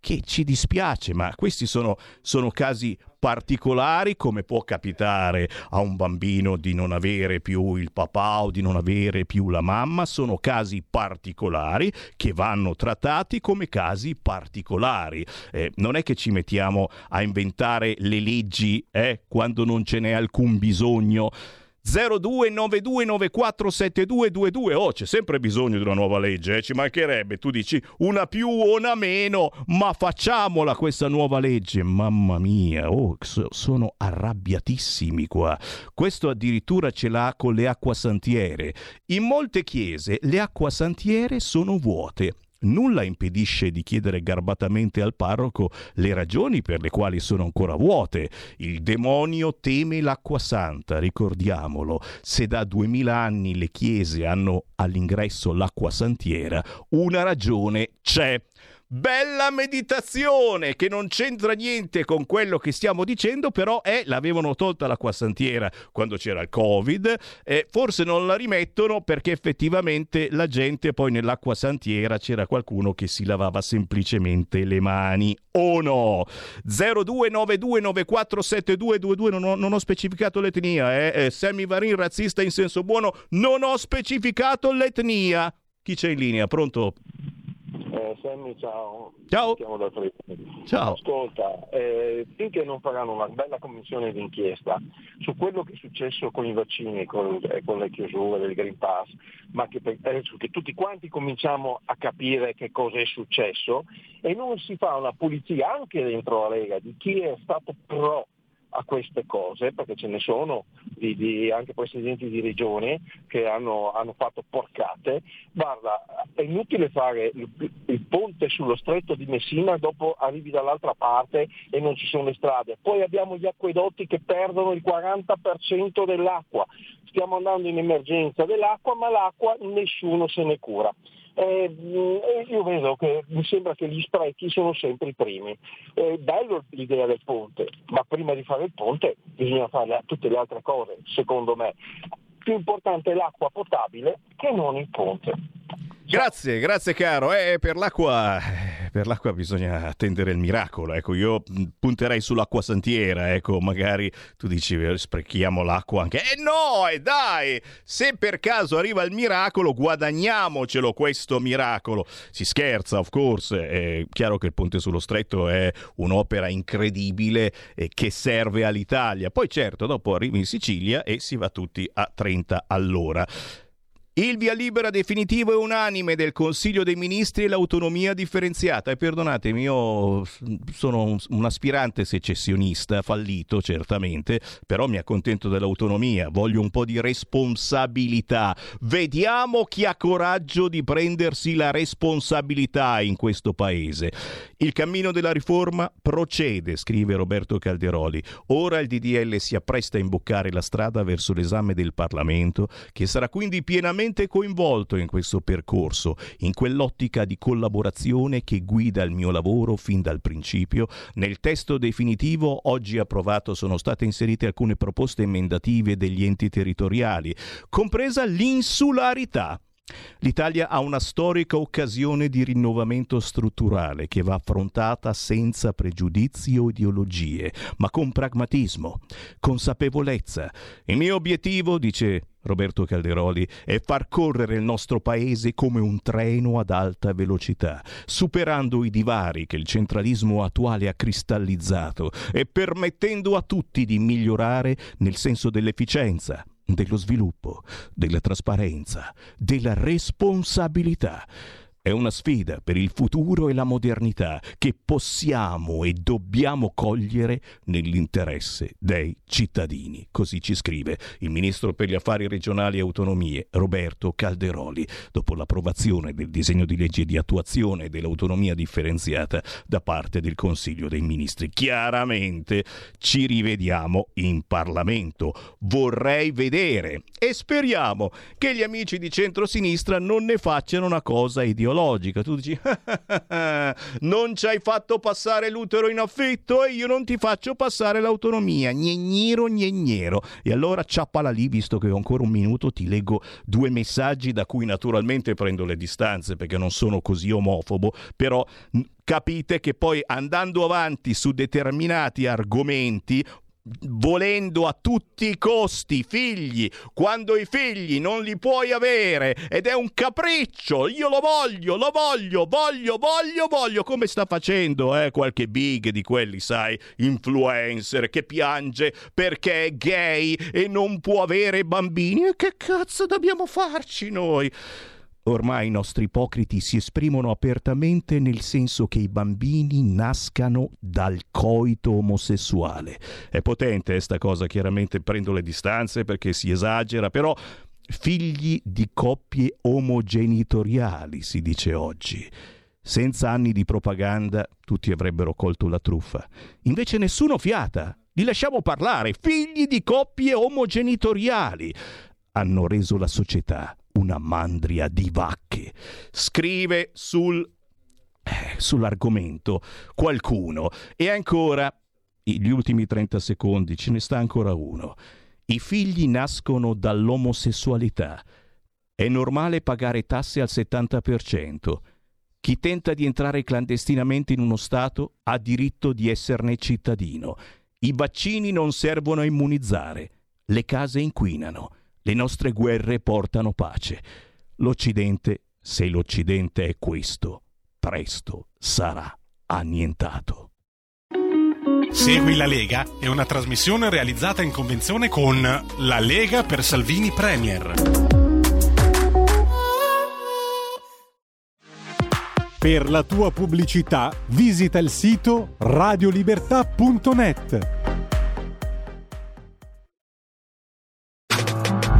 che ci dispiace, ma questi sono, sono, casi particolari come può capitare a un bambino di non avere più il papà o di non avere più la mamma, sono casi particolari che vanno trattati come casi particolari. Eh, non è che ci mettiamo a inventare le leggi eh, quando non ce n'è alcun bisogno. 0292947222. Oh, c'è sempre bisogno di una nuova legge, eh? ci mancherebbe. Tu dici una più o una meno, ma facciamola questa nuova legge. Mamma mia, oh, sono arrabbiatissimi qua. Questo addirittura ce l'ha con le acquasantiere. In molte chiese le acquasantiere sono vuote nulla impedisce di chiedere garbatamente al parroco le ragioni per le quali sono ancora vuote. Il demonio teme l'acqua santa, ricordiamolo. Se da duemila anni le chiese hanno all'ingresso l'acqua santiera, una ragione c'è. Bella meditazione che non c'entra niente con quello che stiamo dicendo, però è, l'avevano tolta l'acqua santiera quando c'era il Covid, eh, forse non la rimettono perché effettivamente la gente poi nell'acqua santiera c'era qualcuno che si lavava semplicemente le mani o no? 0292947222 non ho, non ho specificato l'etnia, eh? eh Sammy Varin razzista in senso buono, non ho specificato l'etnia. Chi c'è in linea? Pronto? Eh, Sammy, ciao. Ciao. Ciao. Ascolta, eh, finché non faranno una bella commissione d'inchiesta su quello che è successo con i vaccini, con, eh, con le chiusure del Green Pass, ma che, eh, che tutti quanti cominciamo a capire che cosa è successo e non si fa una pulizia anche dentro la Lega di chi è stato pro a queste cose, perché ce ne sono di, di anche presidenti di regione che hanno, hanno, fatto porcate. Guarda, è inutile fare il, il, ponte sullo stretto di Messina, dopo arrivi dall'altra parte e non ci sono le strade. Poi abbiamo gli acquedotti che perdono il 40% dell'acqua. Stiamo andando in emergenza dell'acqua, ma l'acqua nessuno se ne cura. Eh, io vedo che mi sembra che gli sprechi sono sempre i primi. È bello l'idea del ponte, ma prima di fare il ponte bisogna fare tutte le altre cose, secondo me. Più importante è l'acqua potabile che non il ponte. Grazie, grazie caro. Eh, per, l'acqua, per l'acqua bisogna attendere il miracolo. Ecco, io punterei sull'acqua santiera. Ecco, magari tu dici eh, sprechiamo l'acqua anche. Eh no, e eh, dai! Se per caso arriva il miracolo, guadagniamocelo questo miracolo. Si scherza, of course. È chiaro che il ponte sullo stretto è un'opera incredibile eh, che serve all'Italia. Poi certo, dopo arrivi in Sicilia e si va tutti a 30 all'ora. Il via libera definitivo e unanime del Consiglio dei Ministri e l'autonomia differenziata. E perdonatemi, io sono un, un, aspirante secessionista, fallito certamente, però mi accontento dell'autonomia, voglio un po' di responsabilità. Vediamo chi ha coraggio di prendersi la responsabilità in questo paese. Il cammino della riforma procede, scrive Roberto Calderoli. Ora il DDL si appresta a imboccare la strada verso l'esame del Parlamento, che sarà quindi pienamente pienamente coinvolto in questo percorso, in quell'ottica di collaborazione che guida il mio lavoro fin dal principio. Nel testo definitivo oggi approvato sono state inserite alcune proposte emendative degli enti territoriali, compresa l'insularità L'Italia ha una storica occasione di rinnovamento strutturale che va affrontata senza pregiudizi o ideologie, ma con pragmatismo, consapevolezza. Il mio obiettivo, dice Roberto Calderoli, è far correre il nostro paese come un treno ad alta velocità, superando i divari che il centralismo attuale ha cristallizzato e permettendo a tutti di migliorare nel senso dell'efficienza, dello sviluppo, della trasparenza, della responsabilità. È una sfida per il futuro e la modernità che possiamo e dobbiamo cogliere nell'interesse dei cittadini. Così ci scrive il ministro per gli affari regionali e autonomie Roberto Calderoli, dopo l'approvazione del disegno di legge di attuazione dell'autonomia differenziata da parte del Consiglio dei Ministri. Chiaramente ci rivediamo in Parlamento. Vorrei vedere e speriamo che gli amici di centrosinistra non ne facciano una cosa ideologica. Tu dici, non ci hai fatto passare l'utero in affitto e io non ti faccio passare l'autonomia. Gnegnero, gnegnero. E allora ciappala lì, visto che ho ancora un minuto, ti leggo due messaggi da cui naturalmente prendo le distanze perché non sono così omofobo, però capite che poi andando avanti su determinati argomenti volendo a tutti i costi figli, quando i figli non li puoi avere ed è un capriccio, io lo voglio, lo voglio, voglio, voglio, voglio, come sta facendo eh, qualche big di quelli, sai, influencer che piange perché è gay e non può avere bambini e che cazzo dobbiamo farci noi? Ormai i nostri ipocriti si esprimono apertamente nel senso che i bambini nascano dal coito omosessuale. È potente questa cosa, chiaramente prendo le distanze perché si esagera, però figli di coppie omogenitoriali, si dice oggi. Senza anni di propaganda tutti avrebbero colto la truffa. Invece nessuno fiata. Li lasciamo parlare. Figli di coppie omogenitoriali hanno reso la società una mandria di vacche. Scrive sul, eh, sull'argomento qualcuno. E ancora, gli ultimi 30 secondi, ce ne sta ancora uno. I figli nascono dall'omosessualità. È normale pagare tasse al 70%. Chi tenta di entrare clandestinamente in uno Stato ha diritto di esserne cittadino. I vaccini non servono a immunizzare. Le case inquinano. Le nostre guerre portano pace. L'Occidente, se l'Occidente è questo, presto sarà annientato. Segui la Lega è una trasmissione realizzata in convenzione con La Lega per Salvini Premier. Per la tua pubblicità visita il sito radiolibertà.net.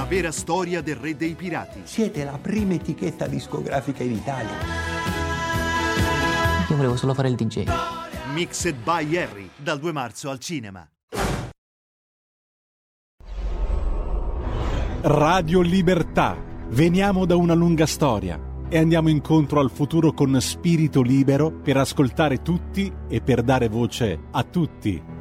La vera storia del re dei pirati. Siete la prima etichetta discografica in Italia. Io volevo solo fare il DJ. Mixed by Harry, dal 2 marzo al cinema. Radio Libertà. Veniamo da una lunga storia e andiamo incontro al futuro con spirito libero per ascoltare tutti e per dare voce a tutti.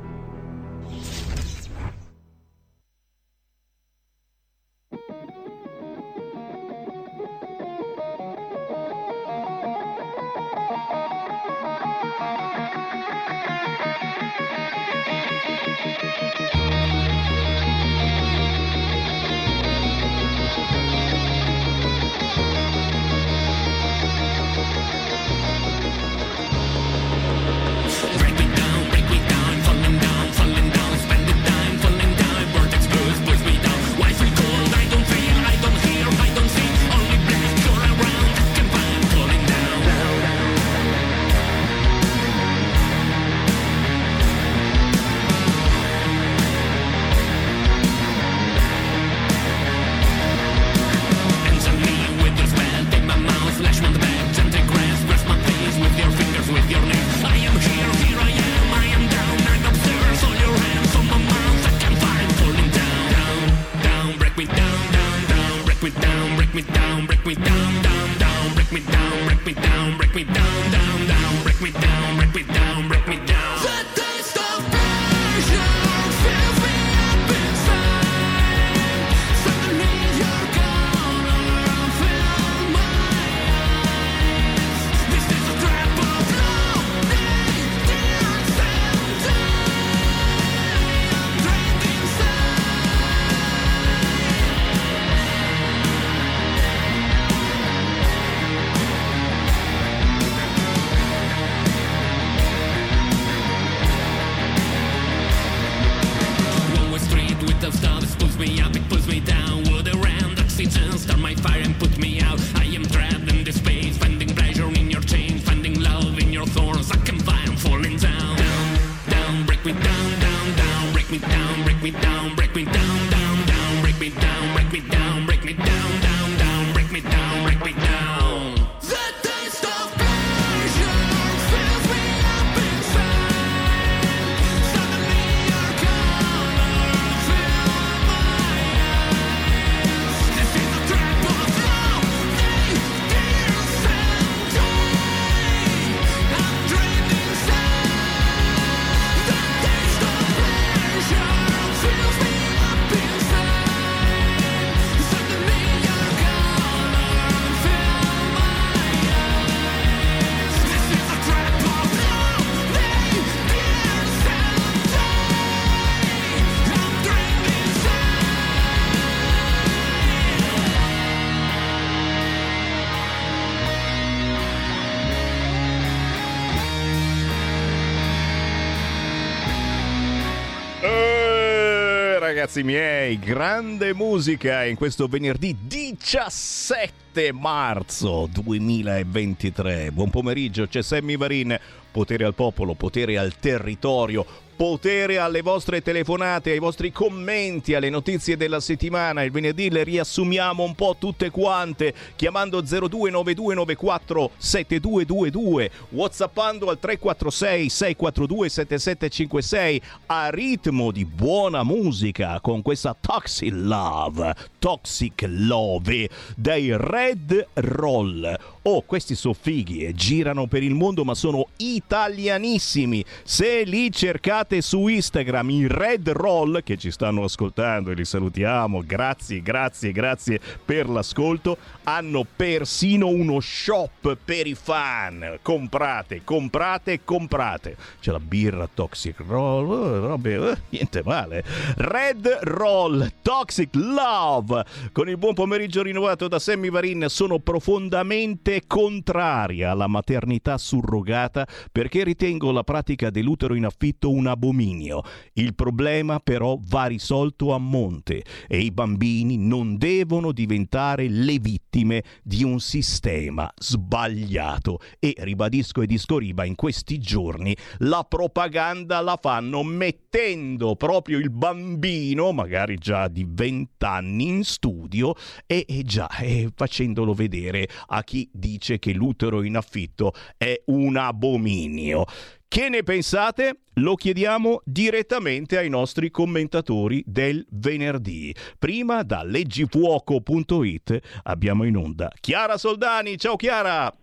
Ragazzi miei, grande musica in questo venerdì 17 marzo 2023. Buon pomeriggio, c'è Sammy Varin, potere al popolo, potere al territorio. Potere alle vostre telefonate, ai vostri commenti, alle notizie della settimana. Il venerdì le riassumiamo un po' tutte quante chiamando 029294 7222, whatsappando al 346 642 7756 a ritmo di buona musica con questa Toxic Love, Toxic Love dei Red Roll. Oh, questi sono fighi e girano per il mondo ma sono italianissimi. Se li cercate su Instagram, i Red Roll che ci stanno ascoltando e li salutiamo, grazie, grazie, grazie per l'ascolto, hanno persino uno shop per i fan. Comprate, comprate, comprate. C'è la birra Toxic Roll, eh, robe, eh, niente male. Red Roll, Toxic Love. Con il buon pomeriggio rinnovato da Sammy Varin sono profondamente contraria alla maternità surrogata perché ritengo la pratica dell'utero in affitto un abominio. Il problema però va risolto a monte e i bambini non devono diventare le vittime di un sistema sbagliato. E ribadisco e discoriba in questi giorni la propaganda la fanno mettendo proprio il bambino, magari già di 20 anni, in studio e, e già e facendolo vedere a chi dice che l'utero in affitto è un abominio. Che ne pensate? Lo chiediamo direttamente ai nostri commentatori del venerdì. Prima da leggifuoco.it abbiamo in onda Chiara Soldani. Ciao Chiara!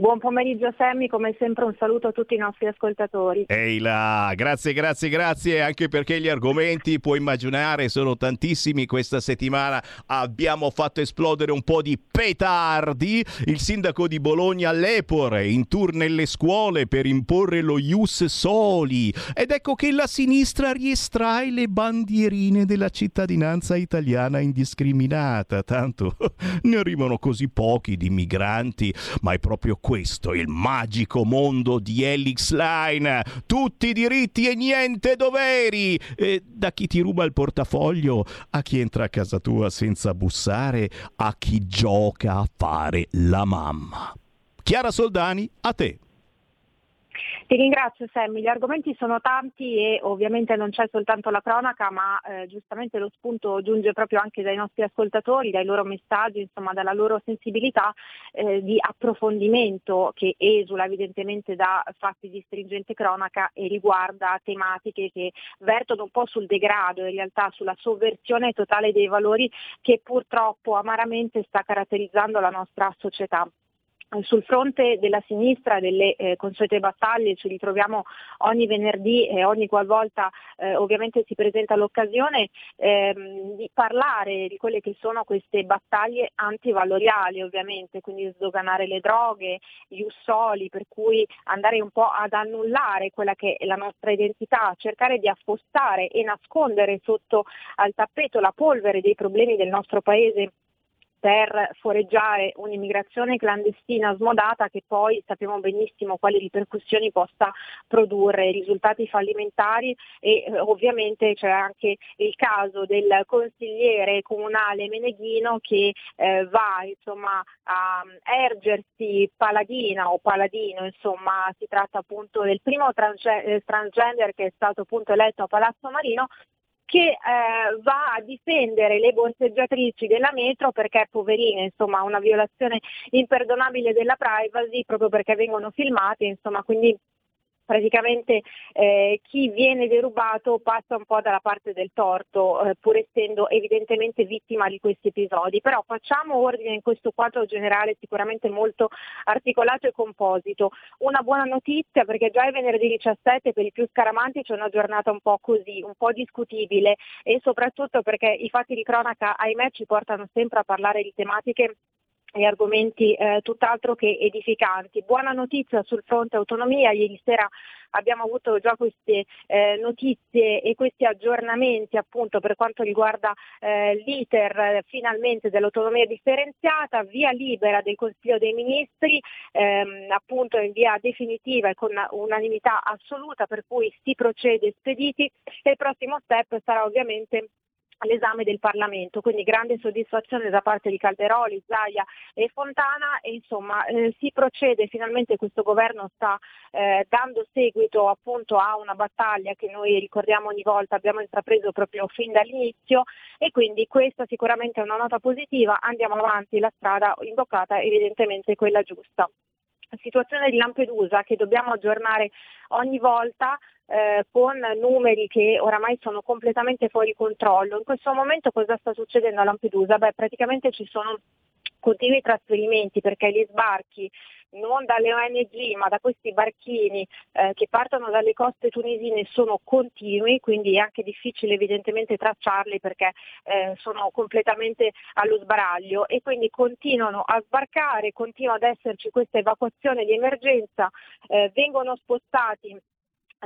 Buon pomeriggio Sammy, come sempre un saluto a tutti i nostri ascoltatori. Ehi là, grazie, grazie, grazie, anche perché gli argomenti, puoi immaginare, sono tantissimi questa settimana. Abbiamo fatto esplodere un po' di petardi. Il sindaco di Bologna Lepore in tour nelle scuole per imporre lo Ius Soli. Ed ecco che la sinistra riestrae le bandierine della cittadinanza italiana indiscriminata. Tanto ne arrivano così pochi di migranti, ma è proprio questo il magico mondo di Helix Line. Tutti diritti e niente doveri. E da chi ti ruba il portafoglio a chi entra a casa tua senza bussare, a chi gioca a fare la mamma. Chiara Soldani, a te. Ti ringrazio Sammy, gli argomenti sono tanti e ovviamente non c'è soltanto la cronaca, ma eh, giustamente lo spunto giunge proprio anche dai nostri ascoltatori, dai loro messaggi, insomma dalla loro sensibilità eh, di approfondimento che esula evidentemente da fatti di stringente cronaca e riguarda tematiche che vertono un po' sul degrado, in realtà sulla sovversione totale dei valori che purtroppo amaramente sta caratterizzando la nostra società sul fronte della sinistra delle eh, consuete battaglie ci ritroviamo ogni venerdì e ogni qualvolta eh, ovviamente si presenta l'occasione ehm, di parlare di quelle che sono queste battaglie antivaloriali ovviamente, quindi sdoganare le droghe, gli ussoli, per cui andare un po' ad annullare quella che è la nostra identità, cercare di affossare e nascondere sotto al tappeto la polvere dei problemi del nostro paese per foreggiare un'immigrazione clandestina smodata che poi sappiamo benissimo quali ripercussioni possa produrre, risultati fallimentari e eh, ovviamente c'è anche il caso del consigliere comunale Meneghino che eh, va insomma, a ergersi paladina o paladino, insomma si tratta appunto del primo transge- transgender che è stato appunto eletto a Palazzo Marino che eh, va a difendere le borseggiatrici della metro perché poverine, insomma, una violazione imperdonabile della privacy proprio perché vengono filmate, insomma, quindi praticamente eh, chi viene derubato passa un po' dalla parte del torto, eh, pur essendo evidentemente vittima di questi episodi. Però facciamo ordine in questo quadro generale sicuramente molto articolato e composito. Una buona notizia perché già è venerdì 17 per i più scaramanti c'è una giornata un po' così, un po' discutibile e soprattutto perché i fatti di cronaca ahimè ci portano sempre a parlare di tematiche e argomenti eh, tutt'altro che edificanti. Buona notizia sul fronte autonomia, ieri sera abbiamo avuto già queste eh, notizie e questi aggiornamenti appunto per quanto riguarda eh, l'iter eh, finalmente dell'autonomia differenziata, via libera del Consiglio dei Ministri, ehm, appunto in via definitiva e con unanimità assoluta per cui si procede spediti e il prossimo step sarà ovviamente all'esame del Parlamento, quindi grande soddisfazione da parte di Calderoli, Zaia e Fontana. E insomma eh, si procede, finalmente questo governo sta eh, dando seguito appunto a una battaglia che noi ricordiamo ogni volta abbiamo intrapreso proprio fin dall'inizio. E quindi questa sicuramente è una nota positiva, andiamo avanti, la strada imboccata evidentemente è quella giusta situazione di Lampedusa che dobbiamo aggiornare ogni volta eh, con numeri che oramai sono completamente fuori controllo. In questo momento cosa sta succedendo a Lampedusa? Beh, praticamente ci sono continui trasferimenti perché gli sbarchi non dalle ONG ma da questi barchini eh, che partono dalle coste tunisine sono continui, quindi è anche difficile evidentemente tracciarli perché eh, sono completamente allo sbaraglio e quindi continuano a sbarcare, continua ad esserci questa evacuazione di emergenza, eh, vengono spostati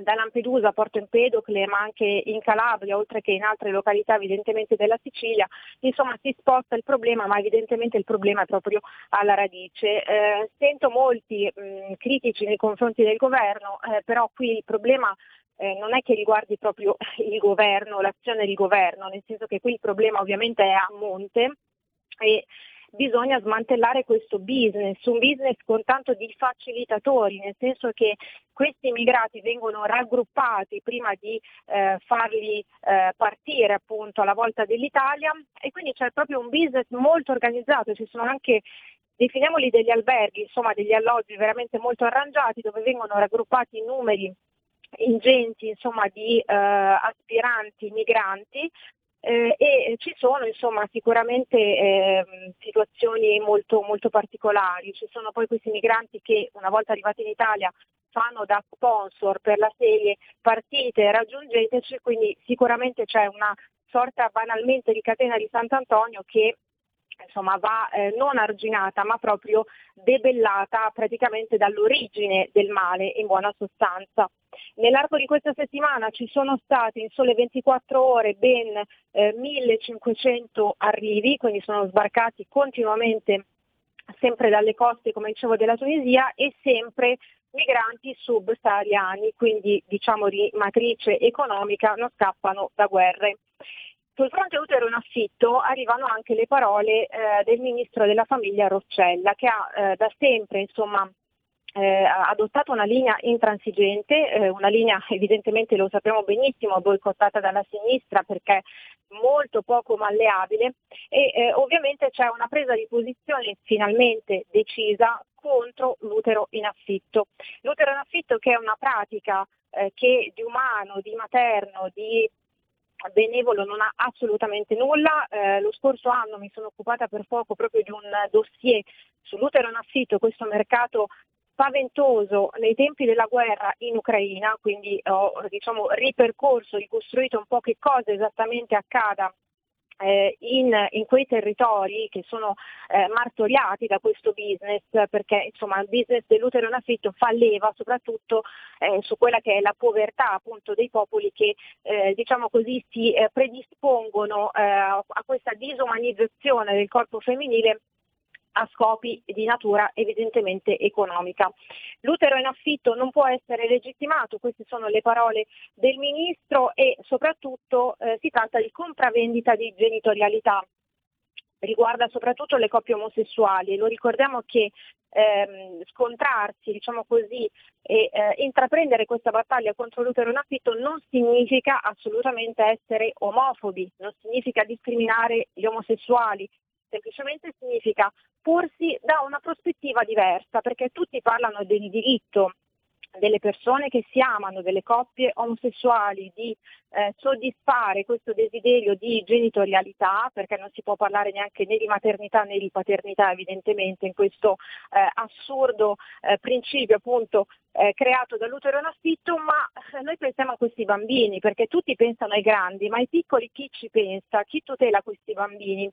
da Lampedusa Porto Empedocle ma anche in Calabria oltre che in altre località evidentemente della Sicilia, insomma si sposta il problema ma evidentemente il problema è proprio alla radice. Eh, sento molti mh, critici nei confronti del governo, eh, però qui il problema eh, non è che riguardi proprio il governo, l'azione di governo, nel senso che qui il problema ovviamente è a monte e bisogna smantellare questo business, un business con tanto di facilitatori, nel senso che questi immigrati vengono raggruppati prima di eh, farli eh, partire appunto alla volta dell'Italia e quindi c'è proprio un business molto organizzato, ci sono anche definiamoli degli alberghi, insomma degli alloggi veramente molto arrangiati dove vengono raggruppati numeri ingenti insomma, di eh, aspiranti migranti eh, e ci sono insomma, sicuramente eh, situazioni molto, molto particolari, ci sono poi questi migranti che una volta arrivati in Italia fanno da sponsor per la serie partite raggiungeteci, quindi sicuramente c'è una sorta banalmente di catena di Sant'Antonio che insomma, va eh, non arginata ma proprio debellata praticamente dall'origine del male in buona sostanza. Nell'arco di questa settimana ci sono stati in sole 24 ore ben eh, 1500 arrivi, quindi sono sbarcati continuamente sempre dalle coste, come dicevo, della Tunisia e sempre migranti subsahariani, quindi diciamo di matrice economica, non scappano da guerre. Sul fronte utero in affitto arrivano anche le parole eh, del ministro della famiglia Roccella che ha eh, da sempre insomma, eh, adottato una linea intransigente, eh, una linea evidentemente lo sappiamo benissimo boicottata dalla sinistra perché molto poco malleabile e eh, ovviamente c'è una presa di posizione finalmente decisa contro l'utero in affitto. L'utero in affitto che è una pratica eh, che di umano, di materno, di benevolo non ha assolutamente nulla. Eh, lo scorso anno mi sono occupata per poco proprio di un dossier sull'utero in affitto, questo mercato spaventoso nei tempi della guerra in Ucraina, quindi ho diciamo, ripercorso, ricostruito un po' che cosa esattamente accada eh, in, in, quei territori che sono eh, martoriati da questo business perché insomma il business dell'utero in affitto fa leva soprattutto eh, su quella che è la povertà appunto dei popoli che eh, diciamo così si eh, predispongono eh, a questa disumanizzazione del corpo femminile a scopi di natura evidentemente economica. L'utero in affitto non può essere legittimato, queste sono le parole del Ministro e soprattutto eh, si tratta di compravendita di genitorialità riguarda soprattutto le coppie omosessuali. Lo ricordiamo che ehm, scontrarsi, diciamo così, e eh, intraprendere questa battaglia contro l'utero in affitto non significa assolutamente essere omofobi, non significa discriminare gli omosessuali, semplicemente significa porsi da una prospettiva diversa, perché tutti parlano del diritto delle persone che si amano, delle coppie omosessuali, di eh, soddisfare questo desiderio di genitorialità, perché non si può parlare neanche né di maternità né di paternità evidentemente in questo eh, assurdo eh, principio appunto eh, creato dall'utero in affitto, ma eh, noi pensiamo a questi bambini, perché tutti pensano ai grandi, ma ai piccoli chi ci pensa, chi tutela questi bambini?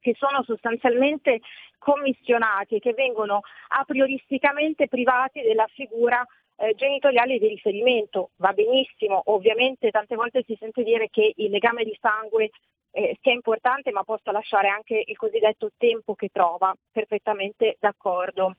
Che sono sostanzialmente commissionati e che vengono a prioristicamente privati della figura eh, genitoriale di riferimento. Va benissimo, ovviamente tante volte si sente dire che il legame di sangue eh, sia importante ma possa lasciare anche il cosiddetto tempo che trova, perfettamente d'accordo.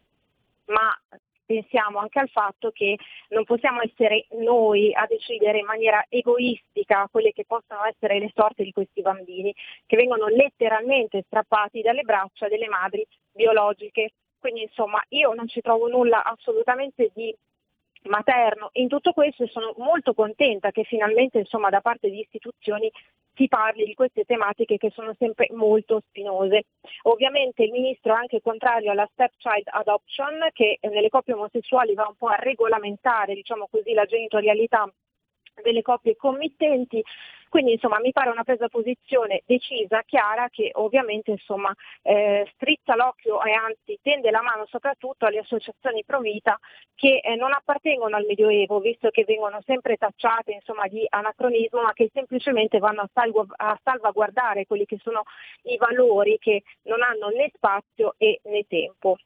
Ma pensiamo anche al fatto che non possiamo essere noi a decidere in maniera egoistica quelle che possono essere le sorti di questi bambini, che vengono letteralmente strappati dalle braccia delle madri biologiche. Quindi insomma io non ci trovo nulla assolutamente di materno in tutto questo sono molto contenta che finalmente insomma, da parte di istituzioni si parli di queste tematiche che sono sempre molto spinose. Ovviamente il ministro è anche contrario alla stepchild adoption che nelle coppie omosessuali va un po' a regolamentare diciamo così, la genitorialità delle coppie committenti. Quindi insomma mi pare una presa posizione decisa, chiara, che ovviamente insomma, eh, strizza l'occhio e anzi tende la mano soprattutto alle associazioni pro vita che eh, non appartengono al Medioevo, visto che vengono sempre tacciate insomma, di anacronismo, ma che semplicemente vanno a, salvo, a salvaguardare quelli che sono i valori che non hanno né spazio né tempo.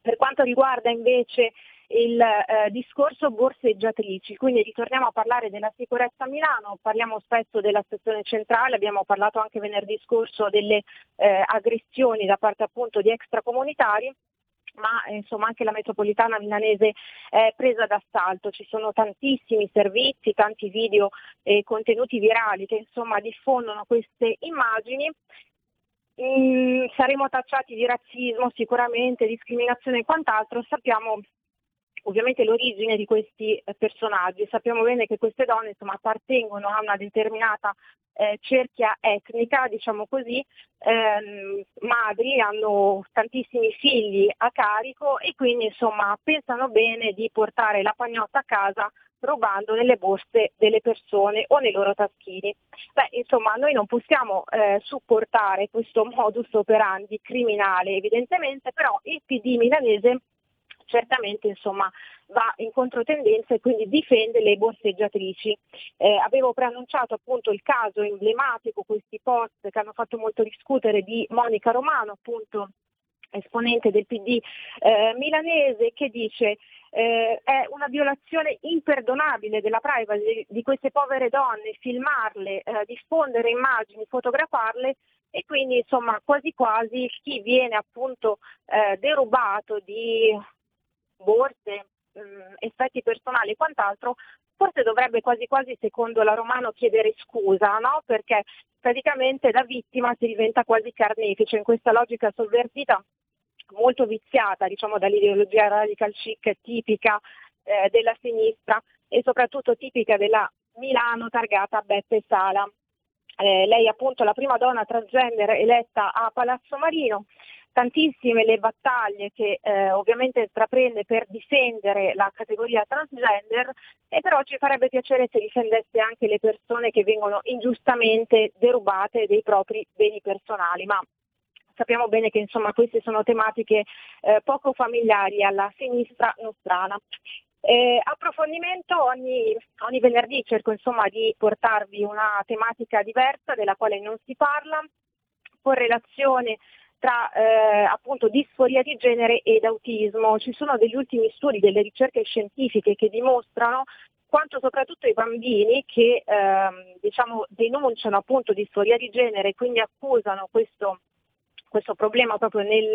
Per quanto riguarda invece il eh, discorso borseggiatrici, quindi ritorniamo a parlare della sicurezza a Milano, parliamo spesso della stazione centrale, abbiamo parlato anche venerdì scorso delle eh, aggressioni da parte appunto di extracomunitari ma insomma anche la metropolitana milanese è presa d'assalto, ci sono tantissimi servizi, tanti video e contenuti virali che insomma diffondono queste immagini. Mm, saremo tacciati di razzismo sicuramente, discriminazione e quant'altro, sappiamo ovviamente l'origine di questi eh, personaggi. Sappiamo bene che queste donne insomma, appartengono a una determinata eh, cerchia etnica, diciamo così, ehm, madri, hanno tantissimi figli a carico e quindi insomma, pensano bene di portare la pagnotta a casa rubando nelle borse delle persone o nei loro taschini. Beh, insomma, noi non possiamo eh, supportare questo modus operandi criminale, evidentemente, però il PD milanese certamente insomma, va in controtendenza e quindi difende le borseggiatrici. Eh, avevo preannunciato appunto il caso emblematico, questi post che hanno fatto molto discutere di Monica Romano, appunto esponente del PD eh, milanese, che dice eh, è una violazione imperdonabile della privacy di queste povere donne, filmarle, eh, diffondere immagini, fotografarle e quindi insomma quasi quasi chi viene appunto eh, derubato di borse, mh, mm, effetti personali e quant'altro, forse dovrebbe quasi quasi, secondo la Romano, chiedere scusa, no? Perché praticamente da vittima si diventa quasi carnefice in questa logica sovvertita molto viziata diciamo, dall'ideologia radical chic tipica eh, della sinistra e soprattutto tipica della Milano targata Beppe Sala. Eh, lei è appunto la prima donna transgender eletta a Palazzo Marino, tantissime le battaglie che eh, ovviamente intraprende per difendere la categoria transgender e però ci farebbe piacere se difendesse anche le persone che vengono ingiustamente derubate dei propri beni personali, ma sappiamo bene che insomma, queste sono tematiche eh, poco familiari alla sinistra nostrana. Eh, approfondimento ogni, ogni, venerdì cerco insomma, di portarvi una tematica diversa della quale non si parla, correlazione tra eh, appunto disforia di genere ed autismo. Ci sono degli ultimi studi, delle ricerche scientifiche che dimostrano quanto soprattutto i bambini che ehm, diciamo, denunciano appunto disforia di genere e quindi accusano questo, questo problema proprio nel,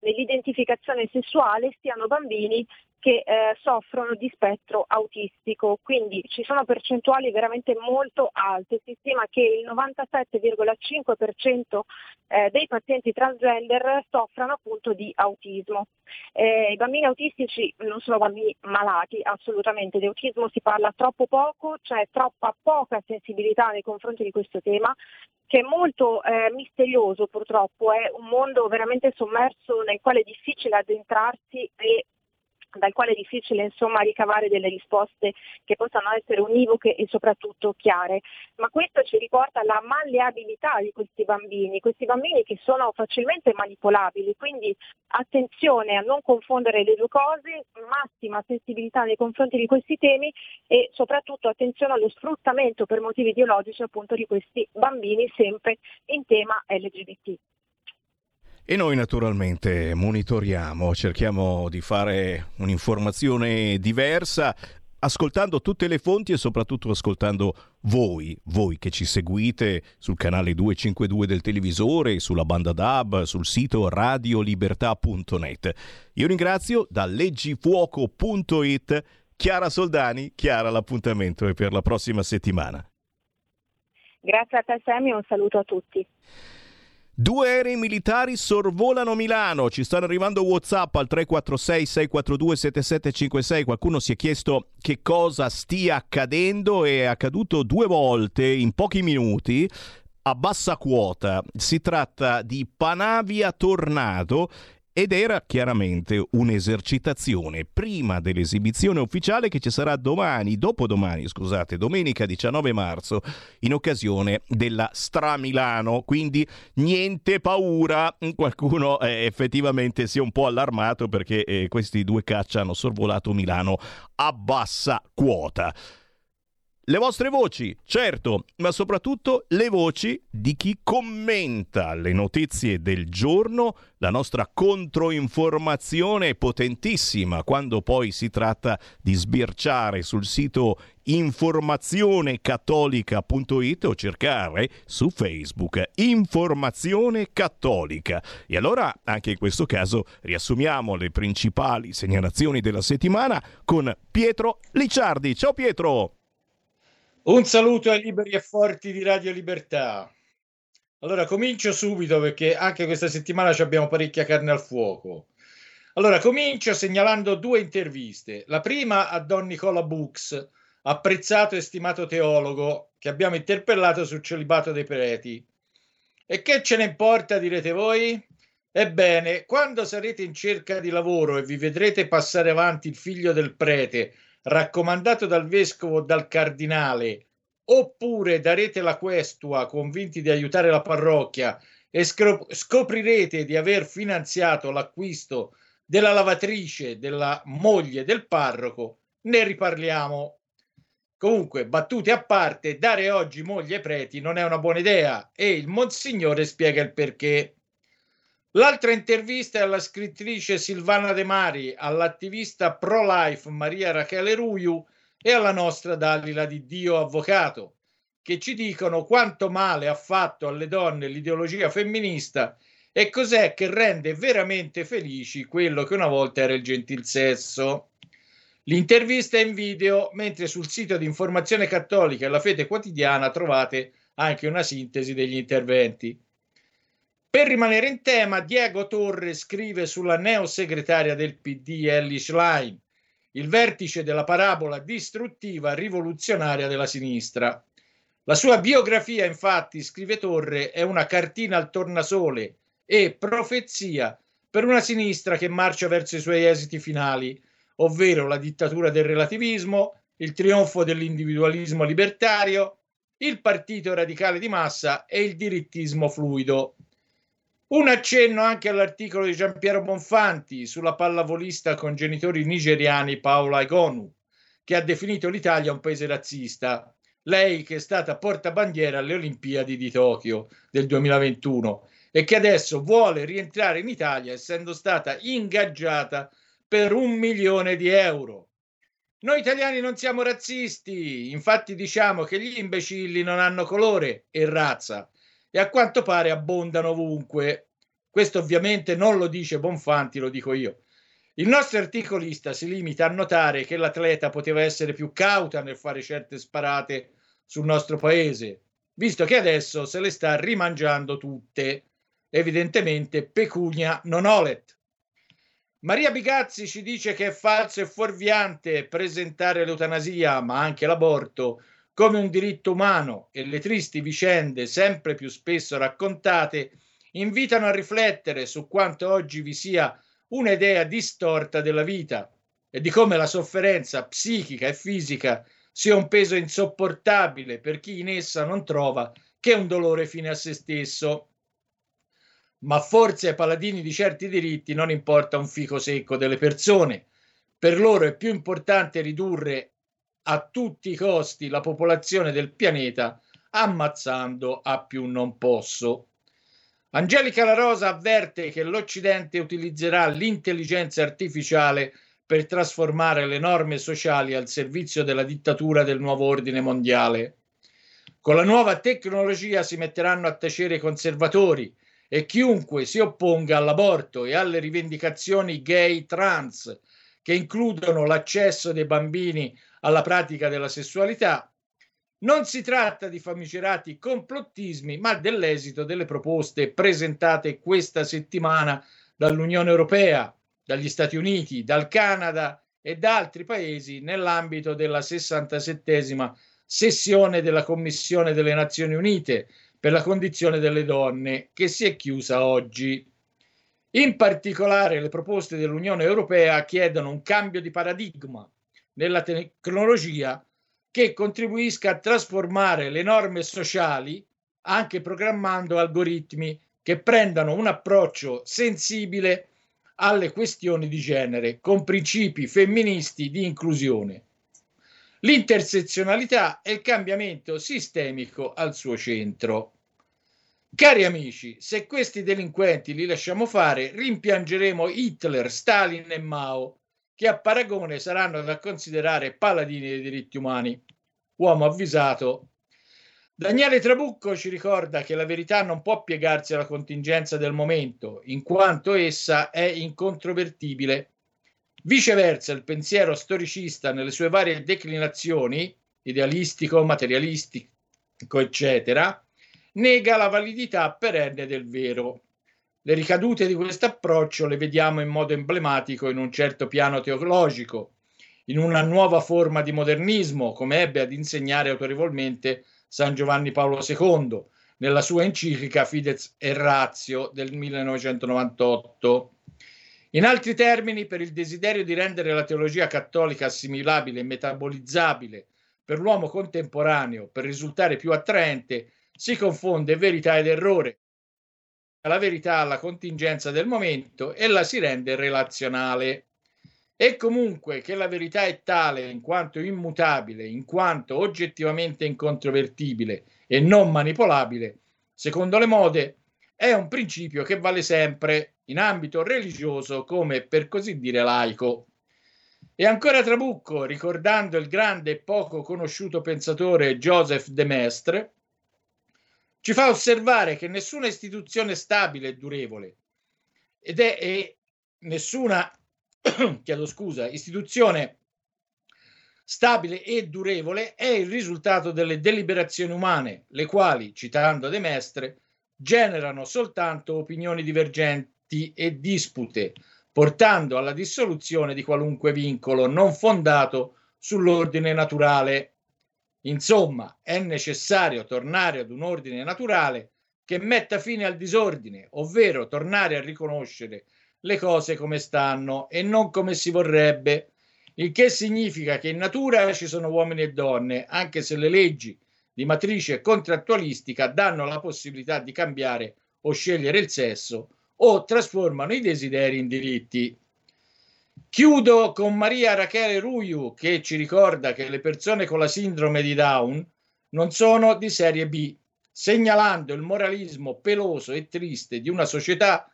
nell'identificazione sessuale siano bambini che eh, soffrono di spettro autistico, quindi ci sono percentuali veramente molto alte, si stima che il 97,5% eh, dei pazienti transgender soffrano appunto di autismo. Eh, I bambini autistici non sono bambini malati, assolutamente, di autismo si parla troppo poco, c'è troppa poca sensibilità nei confronti di questo tema che è molto eh, misterioso purtroppo, è un mondo veramente sommerso nel quale è difficile addentrarsi e dal quale è difficile insomma, ricavare delle risposte che possano essere univoche e soprattutto chiare. Ma questo ci riporta alla malleabilità di questi bambini, questi bambini che sono facilmente manipolabili, quindi attenzione a non confondere le due cose, massima sensibilità nei confronti di questi temi e soprattutto attenzione allo sfruttamento per motivi ideologici appunto di questi bambini sempre in tema LGBT. E noi naturalmente monitoriamo, cerchiamo di fare un'informazione diversa, ascoltando tutte le fonti e soprattutto ascoltando voi, voi che ci seguite sul canale 252 del televisore, sulla banda DAB, sul sito radiolibertà.net. Io ringrazio da leggifuoco.it Chiara Soldani. Chiara, l'appuntamento è per la prossima settimana. Grazie a te Sammy un saluto a tutti. Due aerei militari sorvolano Milano, ci stanno arrivando Whatsapp al 346 642 7756. Qualcuno si è chiesto che cosa stia accadendo, è accaduto due volte in pochi minuti a bassa quota. Si tratta di Panavia Tornado ed era chiaramente un'esercitazione prima dell'esibizione ufficiale che ci sarà domani, dopodomani, scusate, domenica 19 marzo, in occasione della Stramilano. Quindi niente paura, qualcuno eh, effettivamente si è un po' allarmato perché eh, questi due caccia hanno sorvolato Milano a bassa quota. Le vostre voci, certo, ma soprattutto le voci di chi commenta le notizie del giorno, la nostra controinformazione potentissima quando poi si tratta di sbirciare sul sito informazionecattolica.it o cercare su Facebook Informazione Cattolica. E allora, anche in questo caso, riassumiamo le principali segnalazioni della settimana con Pietro Licciardi. Ciao Pietro! Un saluto ai liberi e forti di Radio Libertà. Allora, comincio subito perché anche questa settimana abbiamo parecchia carne al fuoco. Allora, comincio segnalando due interviste. La prima a Don Nicola Books, apprezzato e stimato teologo, che abbiamo interpellato sul celibato dei preti. E che ce ne importa, direte voi? Ebbene, quando sarete in cerca di lavoro e vi vedrete passare avanti il figlio del prete raccomandato dal vescovo o dal cardinale, oppure darete la questua convinti di aiutare la parrocchia e scoprirete di aver finanziato l'acquisto della lavatrice della moglie del parroco, ne riparliamo. Comunque, battute a parte, dare oggi moglie ai preti non è una buona idea e il Monsignore spiega il perché. L'altra intervista è alla scrittrice Silvana De Mari, all'attivista pro-life Maria Rachele Ruiu e alla nostra Dalila di Dio Avvocato, che ci dicono quanto male ha fatto alle donne l'ideologia femminista e cos'è che rende veramente felici quello che una volta era il gentil sesso. L'intervista è in video, mentre sul sito di Informazione Cattolica e la Fede Quotidiana trovate anche una sintesi degli interventi. Per rimanere in tema, Diego Torre scrive sulla neosegretaria del PD Ellie Schlein, il vertice della parabola distruttiva rivoluzionaria della sinistra. La sua biografia, infatti, scrive Torre, è una cartina al tornasole e profezia per una sinistra che marcia verso i suoi esiti finali, ovvero la dittatura del relativismo, il trionfo dell'individualismo libertario, il partito radicale di massa e il dirittismo fluido. Un accenno anche all'articolo di Giampiero Bonfanti sulla pallavolista con genitori nigeriani Paola Egonu, che ha definito l'Italia un paese razzista. Lei che è stata portabandiera alle Olimpiadi di Tokyo del 2021 e che adesso vuole rientrare in Italia essendo stata ingaggiata per un milione di euro. Noi italiani non siamo razzisti, infatti diciamo che gli imbecilli non hanno colore e razza e a quanto pare abbondano ovunque. Questo ovviamente non lo dice Bonfanti, lo dico io. Il nostro articolista si limita a notare che l'atleta poteva essere più cauta nel fare certe sparate sul nostro paese, visto che adesso se le sta rimangiando tutte. Evidentemente pecunia non olet. Maria Bigazzi ci dice che è falso e fuorviante presentare l'eutanasia, ma anche l'aborto, come un diritto umano e le tristi vicende sempre più spesso raccontate invitano a riflettere su quanto oggi vi sia un'idea distorta della vita e di come la sofferenza psichica e fisica sia un peso insopportabile per chi in essa non trova che un dolore fine a se stesso. Ma forse ai paladini di certi diritti non importa un fico secco delle persone. Per loro è più importante ridurre a tutti i costi la popolazione del pianeta ammazzando a più non posso. Angelica La Rosa avverte che l'Occidente utilizzerà l'intelligenza artificiale per trasformare le norme sociali al servizio della dittatura del nuovo ordine mondiale. Con la nuova tecnologia si metteranno a tacere i conservatori e chiunque si opponga all'aborto e alle rivendicazioni gay trans che includono l'accesso dei bambini alla pratica della sessualità. Non si tratta di famigerati complottismi, ma dell'esito delle proposte presentate questa settimana dall'Unione Europea, dagli Stati Uniti, dal Canada e da altri paesi nell'ambito della 67 sessione della Commissione delle Nazioni Unite per la condizione delle donne che si è chiusa oggi. In particolare le proposte dell'Unione Europea chiedono un cambio di paradigma nella tecnologia che contribuisca a trasformare le norme sociali anche programmando algoritmi che prendano un approccio sensibile alle questioni di genere con principi femministi di inclusione. L'intersezionalità e il cambiamento sistemico al suo centro. Cari amici, se questi delinquenti li lasciamo fare, rimpiangeremo Hitler, Stalin e Mao che a paragone saranno da considerare paladini dei diritti umani. Uomo avvisato. Daniele Trabucco ci ricorda che la verità non può piegarsi alla contingenza del momento, in quanto essa è incontrovertibile. Viceversa, il pensiero storicista nelle sue varie declinazioni, idealistico, materialistico, eccetera, nega la validità perenne del vero. Le ricadute di questo approccio le vediamo in modo emblematico in un certo piano teologico, in una nuova forma di modernismo, come ebbe ad insegnare autorevolmente San Giovanni Paolo II nella sua enciclica Fidesz e Ratio del 1998. In altri termini, per il desiderio di rendere la teologia cattolica assimilabile e metabolizzabile per l'uomo contemporaneo, per risultare più attraente, si confonde verità ed errore, la verità alla contingenza del momento e la si rende relazionale. E comunque che la verità è tale in quanto immutabile, in quanto oggettivamente incontrovertibile e non manipolabile, secondo le mode, è un principio che vale sempre in ambito religioso come per così dire laico. E ancora Trabucco, ricordando il grande e poco conosciuto pensatore Joseph de Maistre, ci fa osservare che nessuna istituzione stabile è durevole ed è e nessuna chiedo scusa, istituzione stabile e durevole è il risultato delle deliberazioni umane, le quali, citando De Mestre, generano soltanto opinioni divergenti e dispute, portando alla dissoluzione di qualunque vincolo non fondato sull'ordine naturale. Insomma, è necessario tornare ad un ordine naturale che metta fine al disordine, ovvero tornare a riconoscere le cose come stanno e non come si vorrebbe, il che significa che in natura ci sono uomini e donne, anche se le leggi di matrice contrattualistica danno la possibilità di cambiare o scegliere il sesso o trasformano i desideri in diritti. Chiudo con Maria Rachele Ruiu che ci ricorda che le persone con la sindrome di Down non sono di serie B, segnalando il moralismo peloso e triste di una società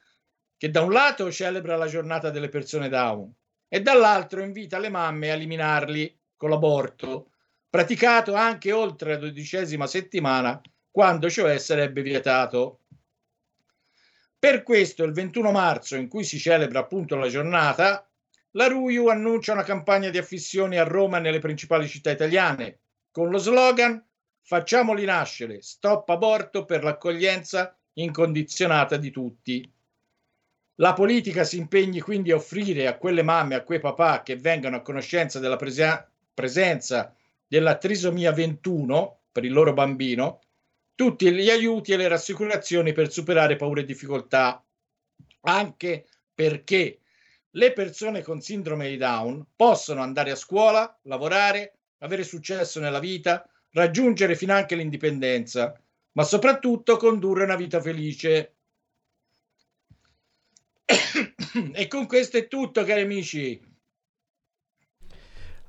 che da un lato celebra la giornata delle persone Down e dall'altro invita le mamme a eliminarli con l'aborto, praticato anche oltre la dodicesima settimana, quando cioè sarebbe vietato. Per questo, il 21 marzo, in cui si celebra appunto la giornata, la RUIU annuncia una campagna di affissioni a Roma e nelle principali città italiane, con lo slogan Facciamoli nascere, stop aborto per l'accoglienza incondizionata di tutti. La politica si impegni quindi a offrire a quelle mamme a quei papà che vengono a conoscenza della prese- presenza della trisomia 21 per il loro bambino tutti gli aiuti e le rassicurazioni per superare paure e difficoltà, anche perché le persone con sindrome di Down possono andare a scuola, lavorare, avere successo nella vita, raggiungere finanche l'indipendenza, ma soprattutto condurre una vita felice. e con questo è tutto, cari amici.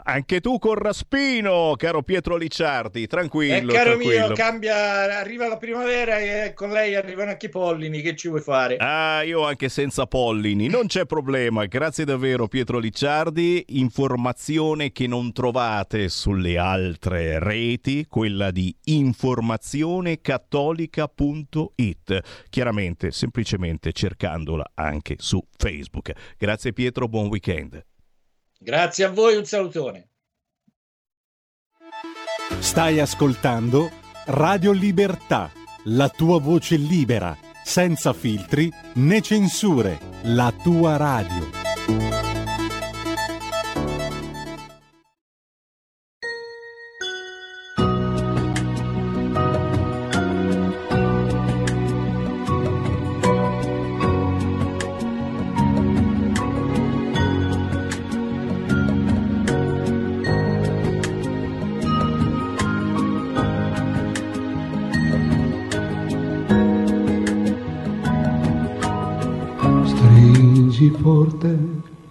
Anche tu con Raspino, caro Pietro Licciardi, tranquillo. Eh, caro tranquillo. mio, cambia, arriva la primavera e con lei arrivano anche i pollini, che ci vuoi fare? Ah, io anche senza pollini, non c'è problema. Grazie davvero Pietro Licciardi. Informazione che non trovate sulle altre reti, quella di informazionecattolica.it. Chiaramente, semplicemente cercandola anche su Facebook. Grazie Pietro, buon weekend. Grazie a voi, un salutone. Stai ascoltando Radio Libertà, la tua voce libera, senza filtri né censure, la tua radio.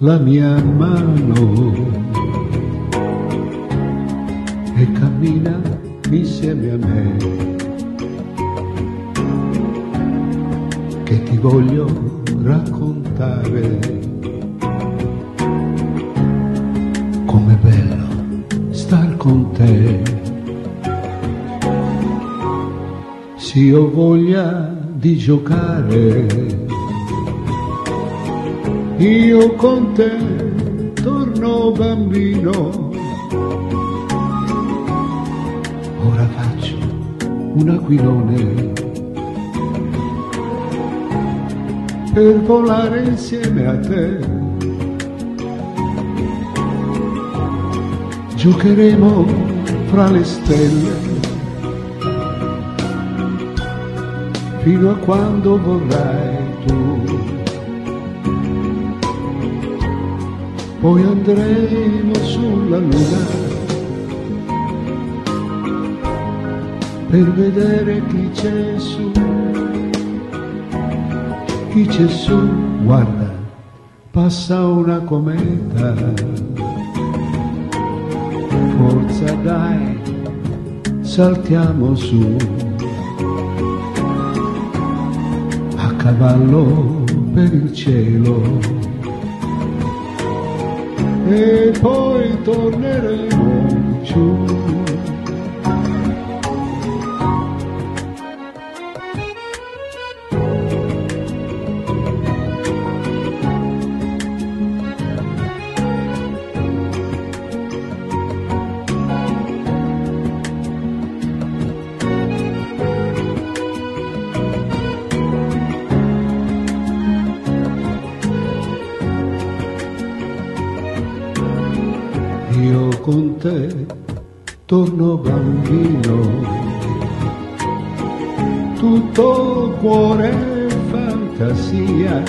La mia mano e cammina insieme a me. Che ti voglio raccontare com'è bello star con te. Sì, ho voglia di giocare io con te torno bambino. Ora faccio un aquilone per volare insieme a te. Giocheremo fra le stelle fino a quando vorrai poi andremo sulla luna per vedere chi c'è su, chi c'è su, guarda, passa una cometa, forza dai, saltiamo su, a cavallo per il cielo e poi torneremo giù. Cuore fantasia.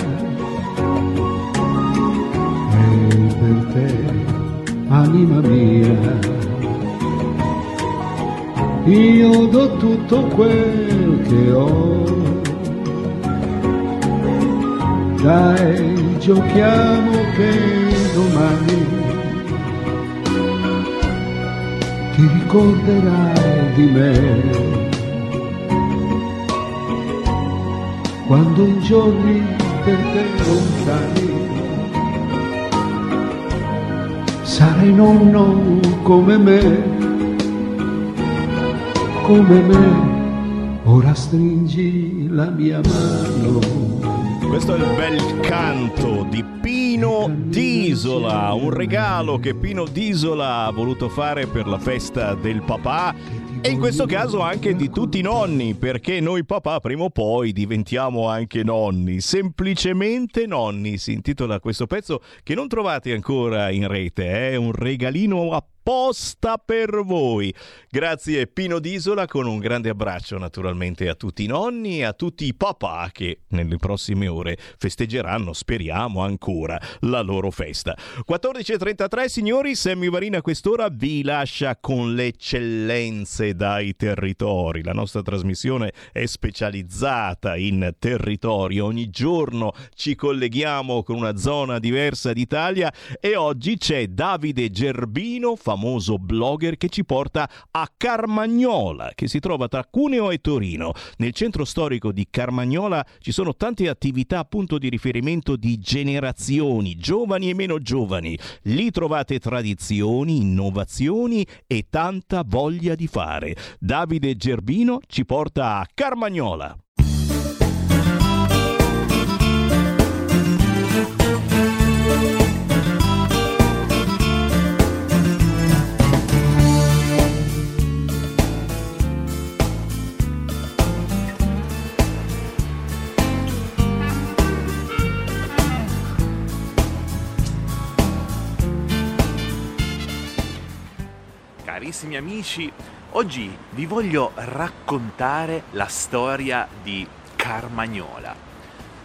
E per te, anima mia. Io do tutto quel che ho. Dai, giochiamo che domani ti ricorderai di me. Quando i giorni per te lontani sarai nonno come me, come me, ora stringi la mia mano. Questo è il bel canto di Pino Disola, un regalo che Pino Disola ha voluto fare per la festa del papà e in questo caso anche di tutti i nonni, perché noi papà prima o poi diventiamo anche nonni, semplicemente nonni, si intitola questo pezzo che non trovate ancora in rete, è un regalino apposta per voi. Grazie Pino Disola con un grande abbraccio naturalmente a tutti i nonni e a tutti i papà che nelle prossime ore festeggeranno, speriamo ancora, la loro festa. 14.33 signori, Sammy Varina quest'ora vi lascia con le eccellenze dai territori. La nostra trasmissione è specializzata in territori, ogni giorno ci colleghiamo con una zona diversa d'Italia e oggi c'è Davide Gerbino, famoso blogger che ci porta a Carmagnola, che si trova tra Cuneo e Torino. Nel centro storico di Carmagnola ci sono tante attività appunto di riferimento di generazioni, giovani e meno giovani. Lì trovate tradizioni, innovazioni e tanta voglia di fare. Davide Gerbino ci porta a Carmagnola. Carissimi amici, oggi vi voglio raccontare la storia di Carmagnola.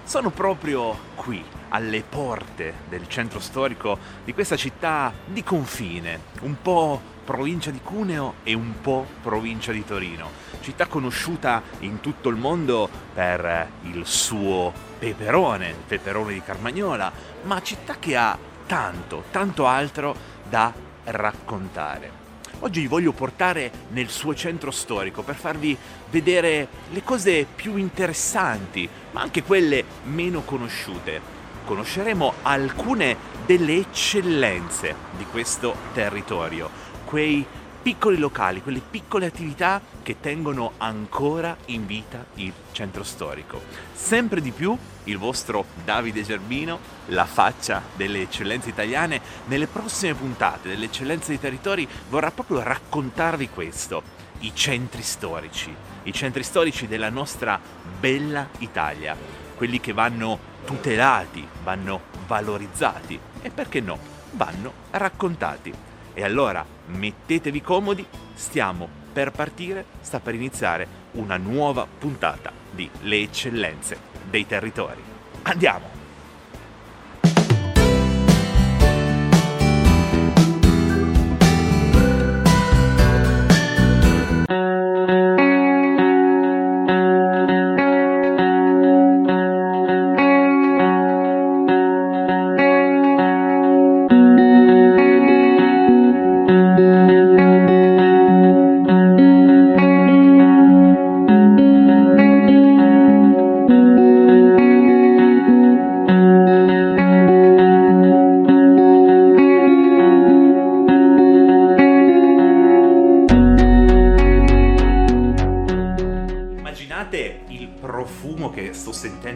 Sono proprio qui, alle porte del centro storico di questa città di confine, un po' provincia di Cuneo e un po' provincia di Torino. Città conosciuta in tutto il mondo per il suo peperone, il peperone di Carmagnola, ma città che ha tanto, tanto altro da raccontare. Oggi vi voglio portare nel suo centro storico per farvi vedere le cose più interessanti, ma anche quelle meno conosciute. Conosceremo alcune delle eccellenze di questo territorio, quei piccoli locali, quelle piccole attività che tengono ancora in vita il centro storico. Sempre di più il vostro Davide Gerbino, la faccia delle eccellenze italiane, nelle prossime puntate delle eccellenze dei territori vorrà proprio raccontarvi questo, i centri storici, i centri storici della nostra bella Italia, quelli che vanno tutelati, vanno valorizzati e perché no, vanno raccontati. E allora mettetevi comodi, stiamo per partire, sta per iniziare una nuova puntata di Le eccellenze dei territori. Andiamo!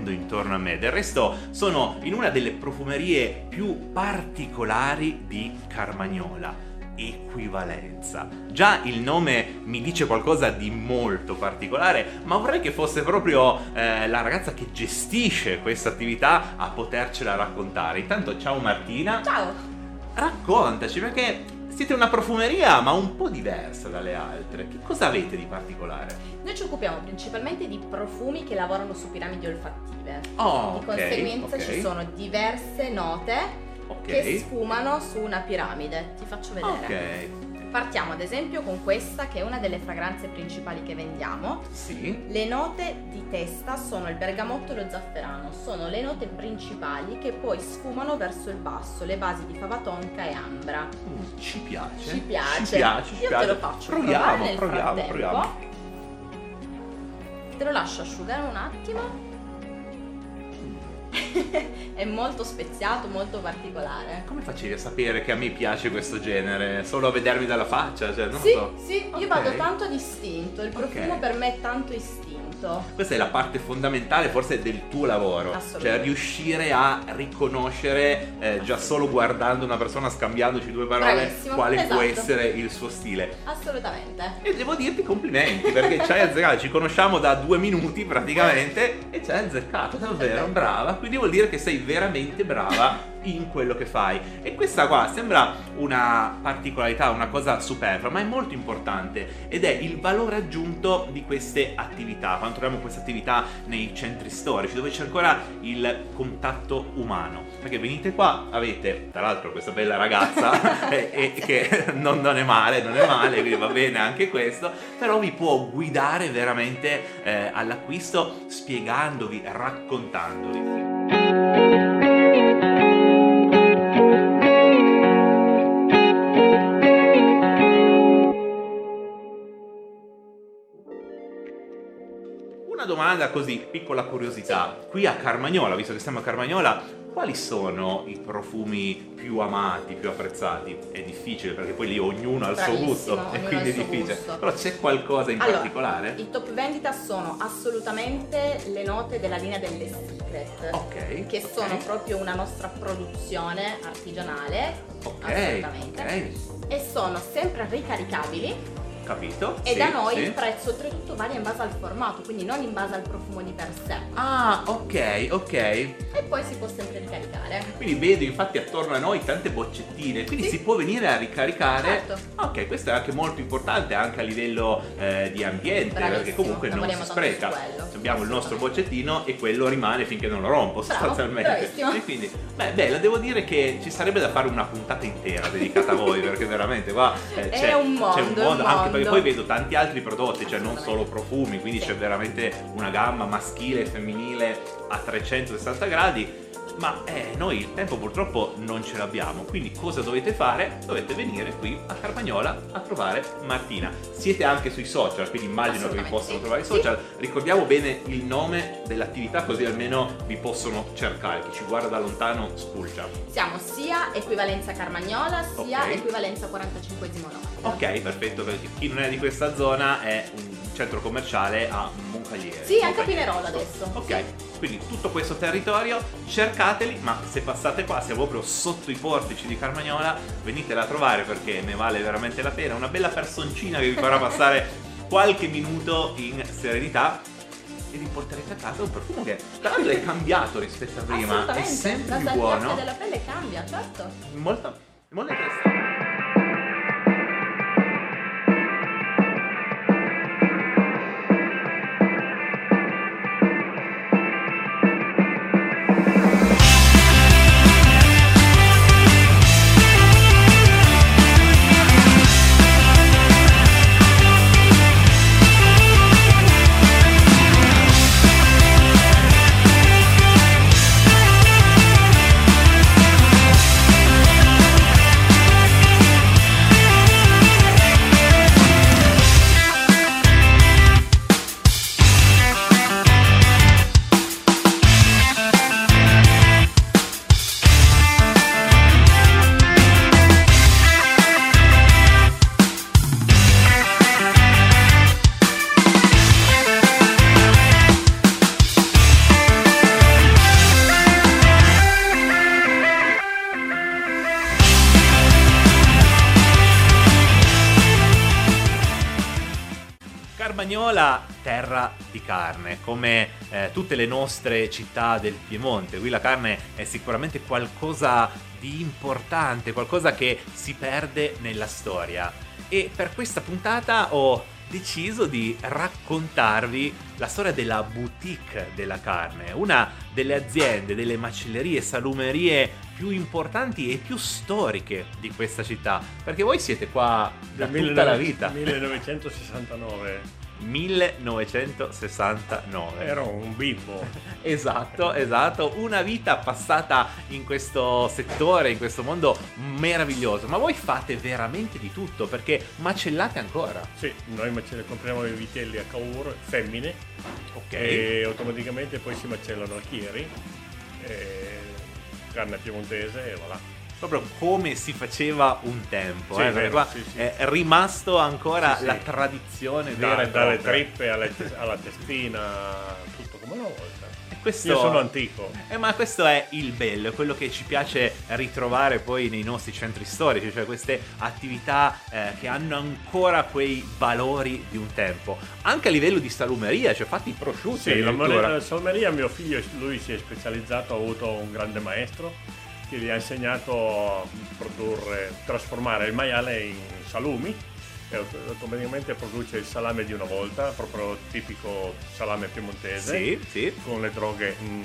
Sto sentendo intorno a me. Del resto sono in una delle profumerie più particolari di Carmagnola. Equivalenza. Già il nome mi dice qualcosa di molto particolare, ma vorrei che fosse proprio eh, la ragazza che gestisce questa attività a potercela raccontare. Intanto ciao Martina. Ciao! Raccontaci perché Siete una profumeria, ma un po' diversa dalle altre. Che cosa avete di particolare? Noi ci occupiamo principalmente di profumi che lavorano su piramidi olfattive. Oh, di ok, conseguenza ok. ci sono diverse note Ok. che sfumano su una piramide. Ti faccio vedere. Ok. Partiamo ad esempio con questa che è una delle fragranze principali che vendiamo. Sì. Le note di testa sono il bergamotto e lo zafferano, sono le note principali che poi sfumano verso il basso, le basi di fava tonka e ambra. Mm, Ci piace. Ci piace. Ci piace, ci Io piace. te lo faccio Proviamo, provare nel proviamo, frattempo. proviamo. Te lo lascio asciugare un attimo. è molto speziato, molto particolare. Come facevi a sapere che a me piace questo genere? Solo a vedermi dalla faccia? Cioè, non Sì, so. sì, io Ok. vado tanto distinto, il profumo Ok. per me è tanto istinto. Questa è la parte fondamentale forse del tuo lavoro, cioè riuscire a riconoscere eh, già solo guardando una persona, scambiandoci due parole, Bravissimo, quale può esatto. essere il suo stile. Assolutamente. E devo dirti complimenti perché ci hai azzeccato, ci conosciamo da due minuti praticamente e ci hai azzeccato, davvero brava. Quindi vuol dire che sei veramente brava in quello che fai. E questa qua sembra una particolarità, una cosa superflua, ma è molto importante ed è il valore aggiunto di queste attività. Quando troviamo queste attività nei centri storici dove c'è ancora il contatto umano. Perché venite qua, avete tra l'altro questa bella ragazza e, e che non, non è male, non è male, quindi va bene anche questo, però vi può guidare veramente eh, all'acquisto spiegandovi, raccontandovi. Domanda così, piccola curiosità. Qui a Carmagnola, visto che siamo a Carmagnola, quali sono i profumi più amati, più apprezzati? È difficile perché poi lì ognuno ha il suo gusto e quindi è difficile. gusto. Però c'è qualcosa in Allora, particolare? I top vendita sono assolutamente le note della linea delle Secret. Ok, Che ok. sono proprio una nostra produzione artigianale. Ok, assolutamente. E sono sempre ricaricabili. Capito? E Sì, da noi sì. il prezzo oltretutto varia in base al formato, quindi non in base al profumo di per sé. Ah, ok, ok. E poi si può sempre ricaricare. Quindi vedo infatti attorno a noi tante boccettine, quindi Sì. si può venire a ricaricare. Certo. Ok, questo è anche molto importante anche a livello eh, di ambiente, Bravissimo, perché comunque non si spreca. Abbiamo il nostro boccettino e quello rimane finché non lo rompo Bravo, sostanzialmente. E quindi, beh, bella, devo dire che ci sarebbe da fare una puntata intera dedicata a voi, perché veramente qua eh, c'è, un mondo, c'è un è un mondo, anche perché mondo. poi vedo tanti altri prodotti, cioè non solo profumi, quindi c'è veramente una gamma maschile e femminile a 360 gradi. Ma eh, noi il tempo purtroppo non ce l'abbiamo, quindi cosa dovete fare? Dovete venire qui a Carmagnola a trovare Martina. Siete anche sui social, quindi immagino che vi possano sì. trovare i social. Ricordiamo bene il nome dell'attività così almeno vi possono cercare. Chi ci guarda da lontano spulcia. Siamo sia equivalenza Carmagnola sia Ok. equivalenza 45 nord. Ok, perfetto, perché chi non è di questa zona è un centro commerciale a Moncaliere. Sì, anche a. Pinerolo adesso. Ok, quindi tutto questo territorio, cercateli, ma se passate qua, siamo proprio sotto i portici di Carmagnola, venitela a trovare perché ne vale veramente la pena. Una bella personcina che vi farà passare qualche minuto in serenità e vi porterete a casa un profumo che tra l'altro è cambiato rispetto a prima, è sempre La più buono. della pelle cambia, certo. Molto, molto interessante. Carne, come eh, tutte le nostre città del Piemonte. Qui la carne è sicuramente qualcosa di importante, qualcosa che si perde nella storia. E per questa puntata ho deciso di raccontarvi la storia della boutique della carne, una delle aziende, delle macellerie, salumerie più importanti e più storiche di questa città, perché voi siete qua da Del tutta la vita. 1969. 1969. Ero un bimbo. Esatto, esatto, una vita passata in questo settore, in questo mondo meraviglioso. Ma voi fate veramente di tutto perché macellate ancora. Sì, noi mace- compriamo i vitelli a Cavour, femmine, Ok. e automaticamente poi si macellano a Chieri, e carne piemontese e voilà. Proprio come si faceva un tempo, Sì, eh, vero, qua sì, sì. è rimasto ancora la tradizione vera Da- dalle trippe alle te- alla testina, tutto come una volta. Questo- Io sono antico. Eh, ma questo è il bello, è quello che ci piace ritrovare poi nei nostri centri storici, cioè queste attività eh, che hanno ancora quei valori di un tempo. Anche a livello di salumeria, cioè fatti i prosciutti. Sì, la, la salmeria mio figlio, lui si è specializzato, ha avuto un grande maestro che gli ha insegnato a produrre, trasformare il maiale in salumi e aut- automaticamente produce il salame di una volta, proprio tipico salame piemontese, Sì, sì. con le droghe mm,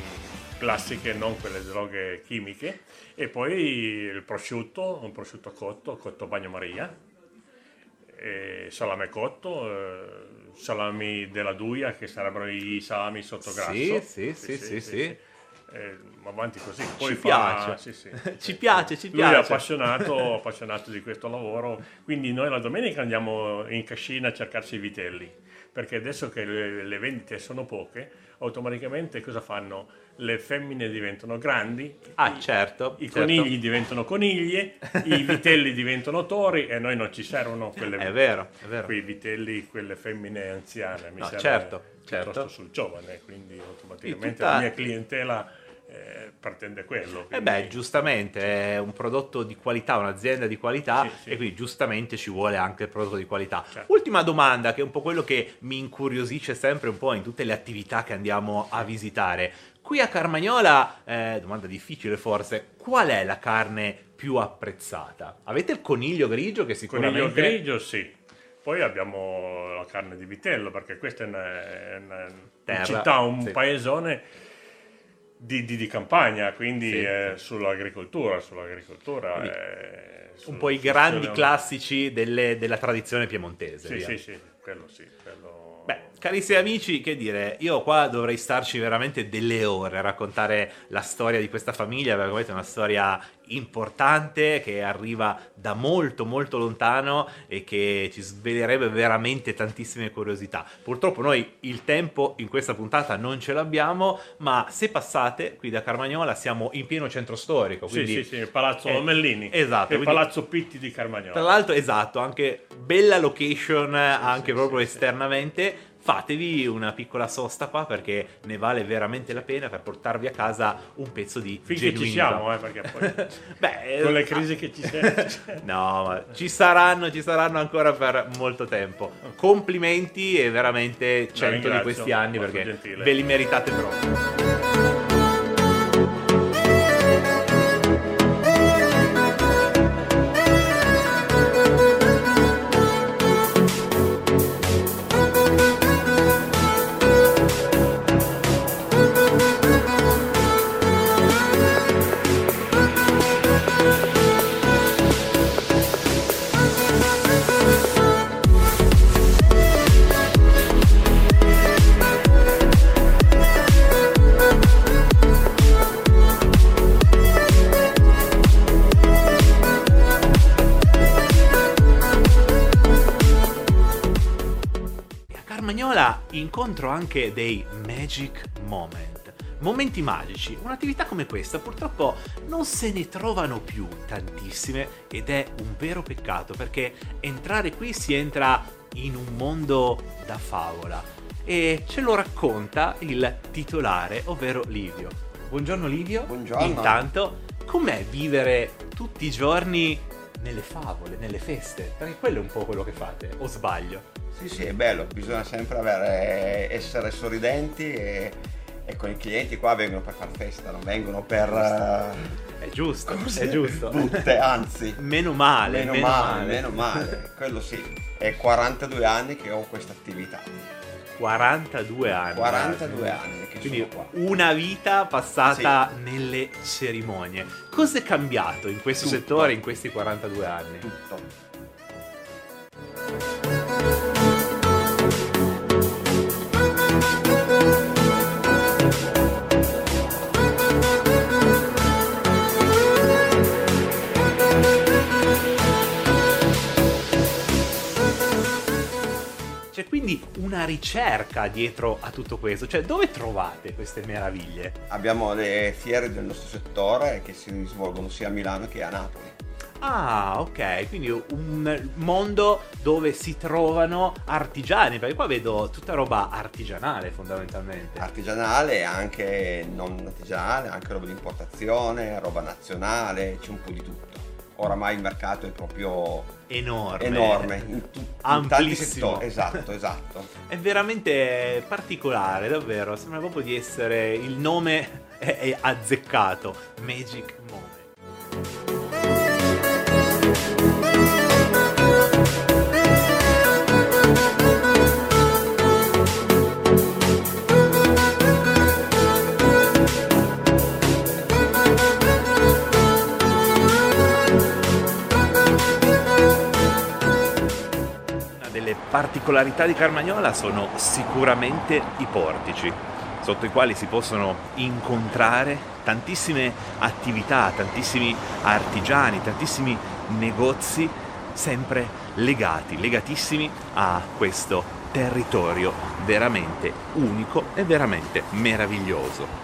classiche, non quelle droghe chimiche, e poi il prosciutto, un prosciutto cotto, cotto bagnomaria, salame cotto, eh, salami della Duia che sarebbero i salami sotto grasso. Sì, sì, sì, sì, sì. Eh, ma avanti così. Poi Ci fa- piace. sì, sì. Ci piace, ci Lui piace. è appassionato, appassionato di questo lavoro, quindi noi la domenica andiamo in cascina a cercarci i vitelli, perché adesso che le, le vendite sono poche, automaticamente cosa fanno? Le femmine diventano grandi, Ah, certo. i certo. conigli diventano coniglie, i vitelli diventano tori e noi non ci servono quelle, È vero, è vero. quei vitelli, quelle femmine anziane, mi No, serve certo, piuttosto certo. sul giovane, quindi automaticamente tutta- la mia clientela pretende quello. E quindi- beh, giustamente è un prodotto di qualità, un'azienda di qualità e quindi giustamente ci vuole anche il prodotto di qualità. Certo. Ultima domanda, che è un po' quello che mi incuriosisce sempre un po' in tutte le attività che andiamo a visitare. Qui a Carmagnola, eh, domanda difficile forse, qual è la carne più apprezzata? Avete il coniglio grigio che sicuramente... Coniglio grigio, sì. Poi abbiamo la carne di vitello, perché questa è una, una città, un sì. paesone di, di- di campagna, quindi Sì, eh, sull'agricoltura, sull'agricoltura. Quindi eh, Un sul- po' i grandi classici delle- della tradizione piemontese. Sì, via. sì, sì, quello sì. Quello... Beh, carissimi amici, che dire, io qua dovrei starci veramente delle ore a raccontare la storia di questa famiglia, perché veramente è una storia importante che arriva da molto molto lontano e che ci svelerebbe veramente tantissime curiosità. Purtroppo noi il tempo in questa puntata non ce l'abbiamo, ma se passate qui da Carmagnola siamo in pieno centro storico, Sì, quindi sì, sì, il Palazzo Eh, Lomellini. Esatto, il quindi- Palazzo Pitti di Carmagnola. tra l'altro, esatto, anche bella location anche proprio esternamente. Fatevi una piccola sosta qua perché ne vale veramente la pena per portarvi a casa un pezzo di Finché ci siamo, eh, perché poi Beh, con le eh, crisi che ci sono. No, ma ci saranno, ci saranno ancora per molto tempo. Complimenti e veramente 100 di questi anni perché gentile. ve li meritate proprio. Carmagnola incontro anche dei magic moment. Momenti magici, un'attività come questa purtroppo non se ne trovano più tantissime ed è un vero peccato perché entrare qui si entra in un mondo da favola e ce lo racconta il titolare, ovvero Livio. Buongiorno Livio. Buongiorno. Intanto, com'è vivere tutti i giorni nelle favole, nelle feste, perché quello è un po' quello che fate, o sbaglio? Sì, sì, è bello, bisogna sempre avere, essere sorridenti e, e con i clienti qua vengono per far festa, non vengono per... È giusto, è giusto. Brutte, anzi. Meno male, meno, meno male, male. meno male, quello sì. È 42 anni che ho questa attività. 42 anni. 42 guarda. anni che Quindi sono qua. una vita passata nelle cerimonie. Cosa è cambiato in questo Tutto. settore in questi 42 anni? Tutto. C'è quindi una ricerca dietro a tutto questo, cioè dove trovate queste meraviglie? Abbiamo le fiere del nostro settore che si svolgono sia a Milano che a Napoli. Ah, ok, quindi un mondo dove si trovano artigiani, perché qua vedo tutta roba artigianale fondamentalmente. Artigianale e anche non artigianale, anche roba di importazione, roba nazionale, c'è un po' di tutto. Oramai il mercato è proprio Enorme. enorme in, tu- in tanti settori. Esatto, esatto. È veramente particolare, davvero. Sembra proprio di essere il nome è, è azzeccato. Magic Moment. Particolarità di Carmagnola sono sicuramente i portici, sotto i quali si possono incontrare tantissime attività, tantissimi artigiani, tantissimi negozi, sempre legati, legatissimi a questo territorio veramente unico e veramente meraviglioso.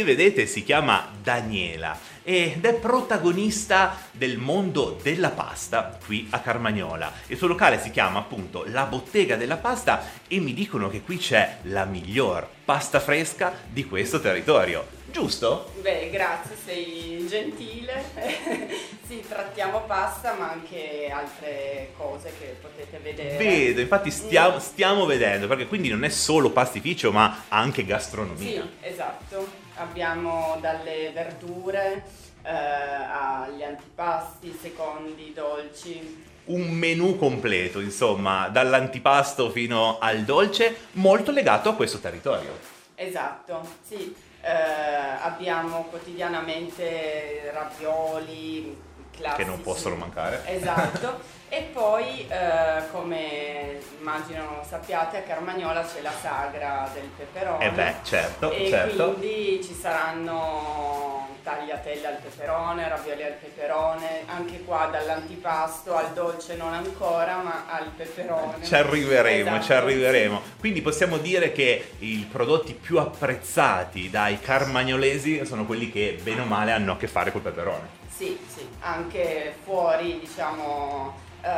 Che vedete si chiama Daniela ed è protagonista del mondo della pasta qui a Carmagnola. Il suo locale si chiama appunto La Bottega della Pasta e mi dicono che qui c'è la miglior pasta fresca di questo territorio. Giusto? Beh, grazie, sei gentile. sì, trattiamo pasta, ma anche altre cose che potete vedere. Vedo, infatti stiamo, stiamo vedendo, perché quindi non è solo pastificio ma anche gastronomia. Sì, esatto. Abbiamo dalle verdure eh, agli antipasti, secondi, dolci. un menù completo, insomma, dall'antipasto fino al dolce, molto legato a questo territorio. Esatto, sì. Eh, abbiamo quotidianamente ravioli classici. Che non possono mancare. Esatto. E poi, eh, come immagino sappiate, a Carmagnola c'è la sagra del peperone. Eh beh, certo, e certo. quindi ci saranno tagliatelle al peperone, ravioli al peperone, anche qua dall'antipasto al dolce non ancora, ma al peperone. Ci arriveremo, Esatto, ci arriveremo. Quindi possiamo dire che i prodotti più apprezzati dai carmagnolesi sono quelli che bene o male hanno a che fare col peperone. Sì, sì, anche fuori, diciamo, eh,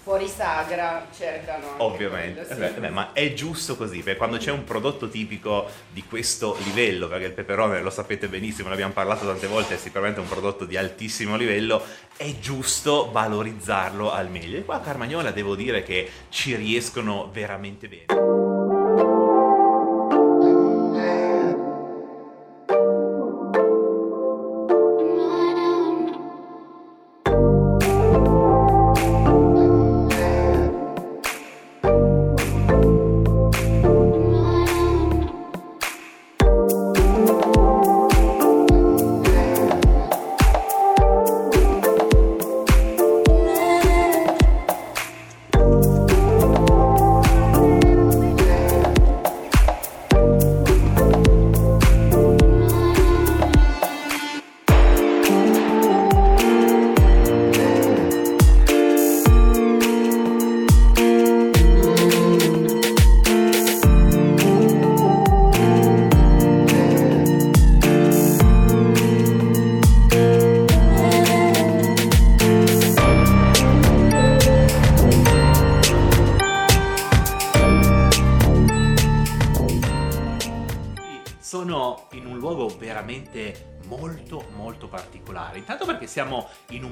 fuori sagra cercano. Ovviamente, quello, Eh sì. beh, eh beh, ma è giusto così, perché quando c'è un prodotto tipico di questo livello, perché il peperone lo sapete benissimo, ne abbiamo parlato tante volte, è sicuramente un prodotto di altissimo livello, è giusto valorizzarlo al meglio. E qua a Carmagnola devo dire che ci riescono veramente bene.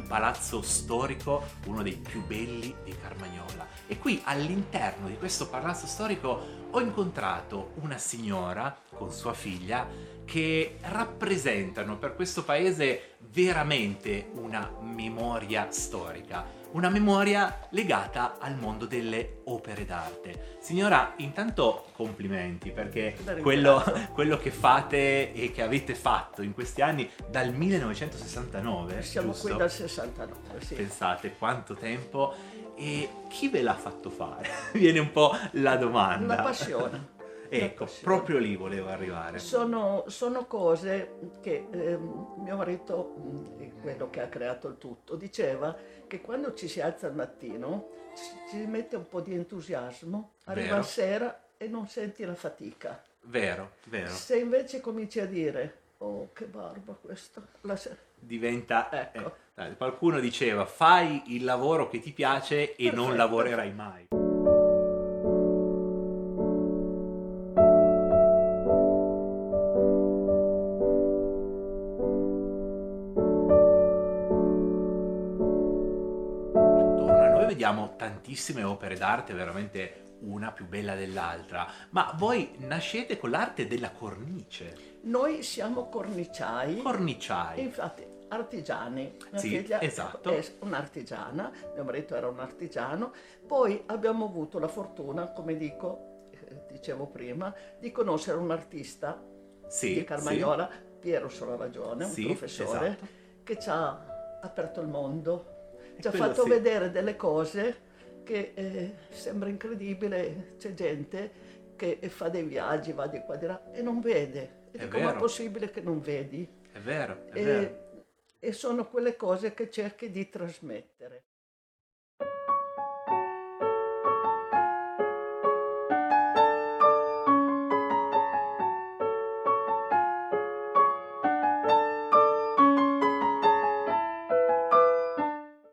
Palazzo storico, uno dei più belli di Carmagnola. E qui all'interno di questo palazzo storico ho incontrato una signora con sua figlia che rappresentano per questo paese veramente una memoria storica, una memoria legata al mondo delle opere d'arte. Signora, intanto complimenti perché quello, quello che fate e che avete fatto in questi anni dal 1969, Siamo giusto? qui dal 69, sì. Pensate quanto tempo e chi ve l'ha fatto fare? Viene un po' la domanda. Una passione. Ecco, proprio lì volevo arrivare. Sono, sono cose che ehm, mio marito, mh, quello che ha creato il tutto, diceva che quando ci si alza al mattino ci, ci mette un po' di entusiasmo, arriva Vero. la sera e non senti la fatica. Vero, vero. Se invece cominci a dire, oh che barba questa, la se- Diventa... Ecco. eh, qualcuno diceva fai il lavoro che ti piace e non Perfetto. lavorerai mai. Tantissime opere d'arte, veramente una più bella dell'altra, ma voi nascete con l'arte della cornice. Noi siamo corniciai. Corniciai. Infatti, artigiani. Mia Sì, figlia esatto. è un'artigiana, mio marito era un artigiano. Poi abbiamo avuto la fortuna, come dico, eh, dicevo prima, di conoscere un artista Sì, di Carmagnola, Piero Solavagione, un Sì, professore, esatto. che ci ha aperto il mondo, ci ha fatto sì. vedere delle cose che eh, sembra incredibile, c'è gente che fa dei viaggi, va di qua di là e non vede. E È dico, ma è possibile che non vedi? È vero, è E, vero. e sono quelle cose che cerchi di trasmettere.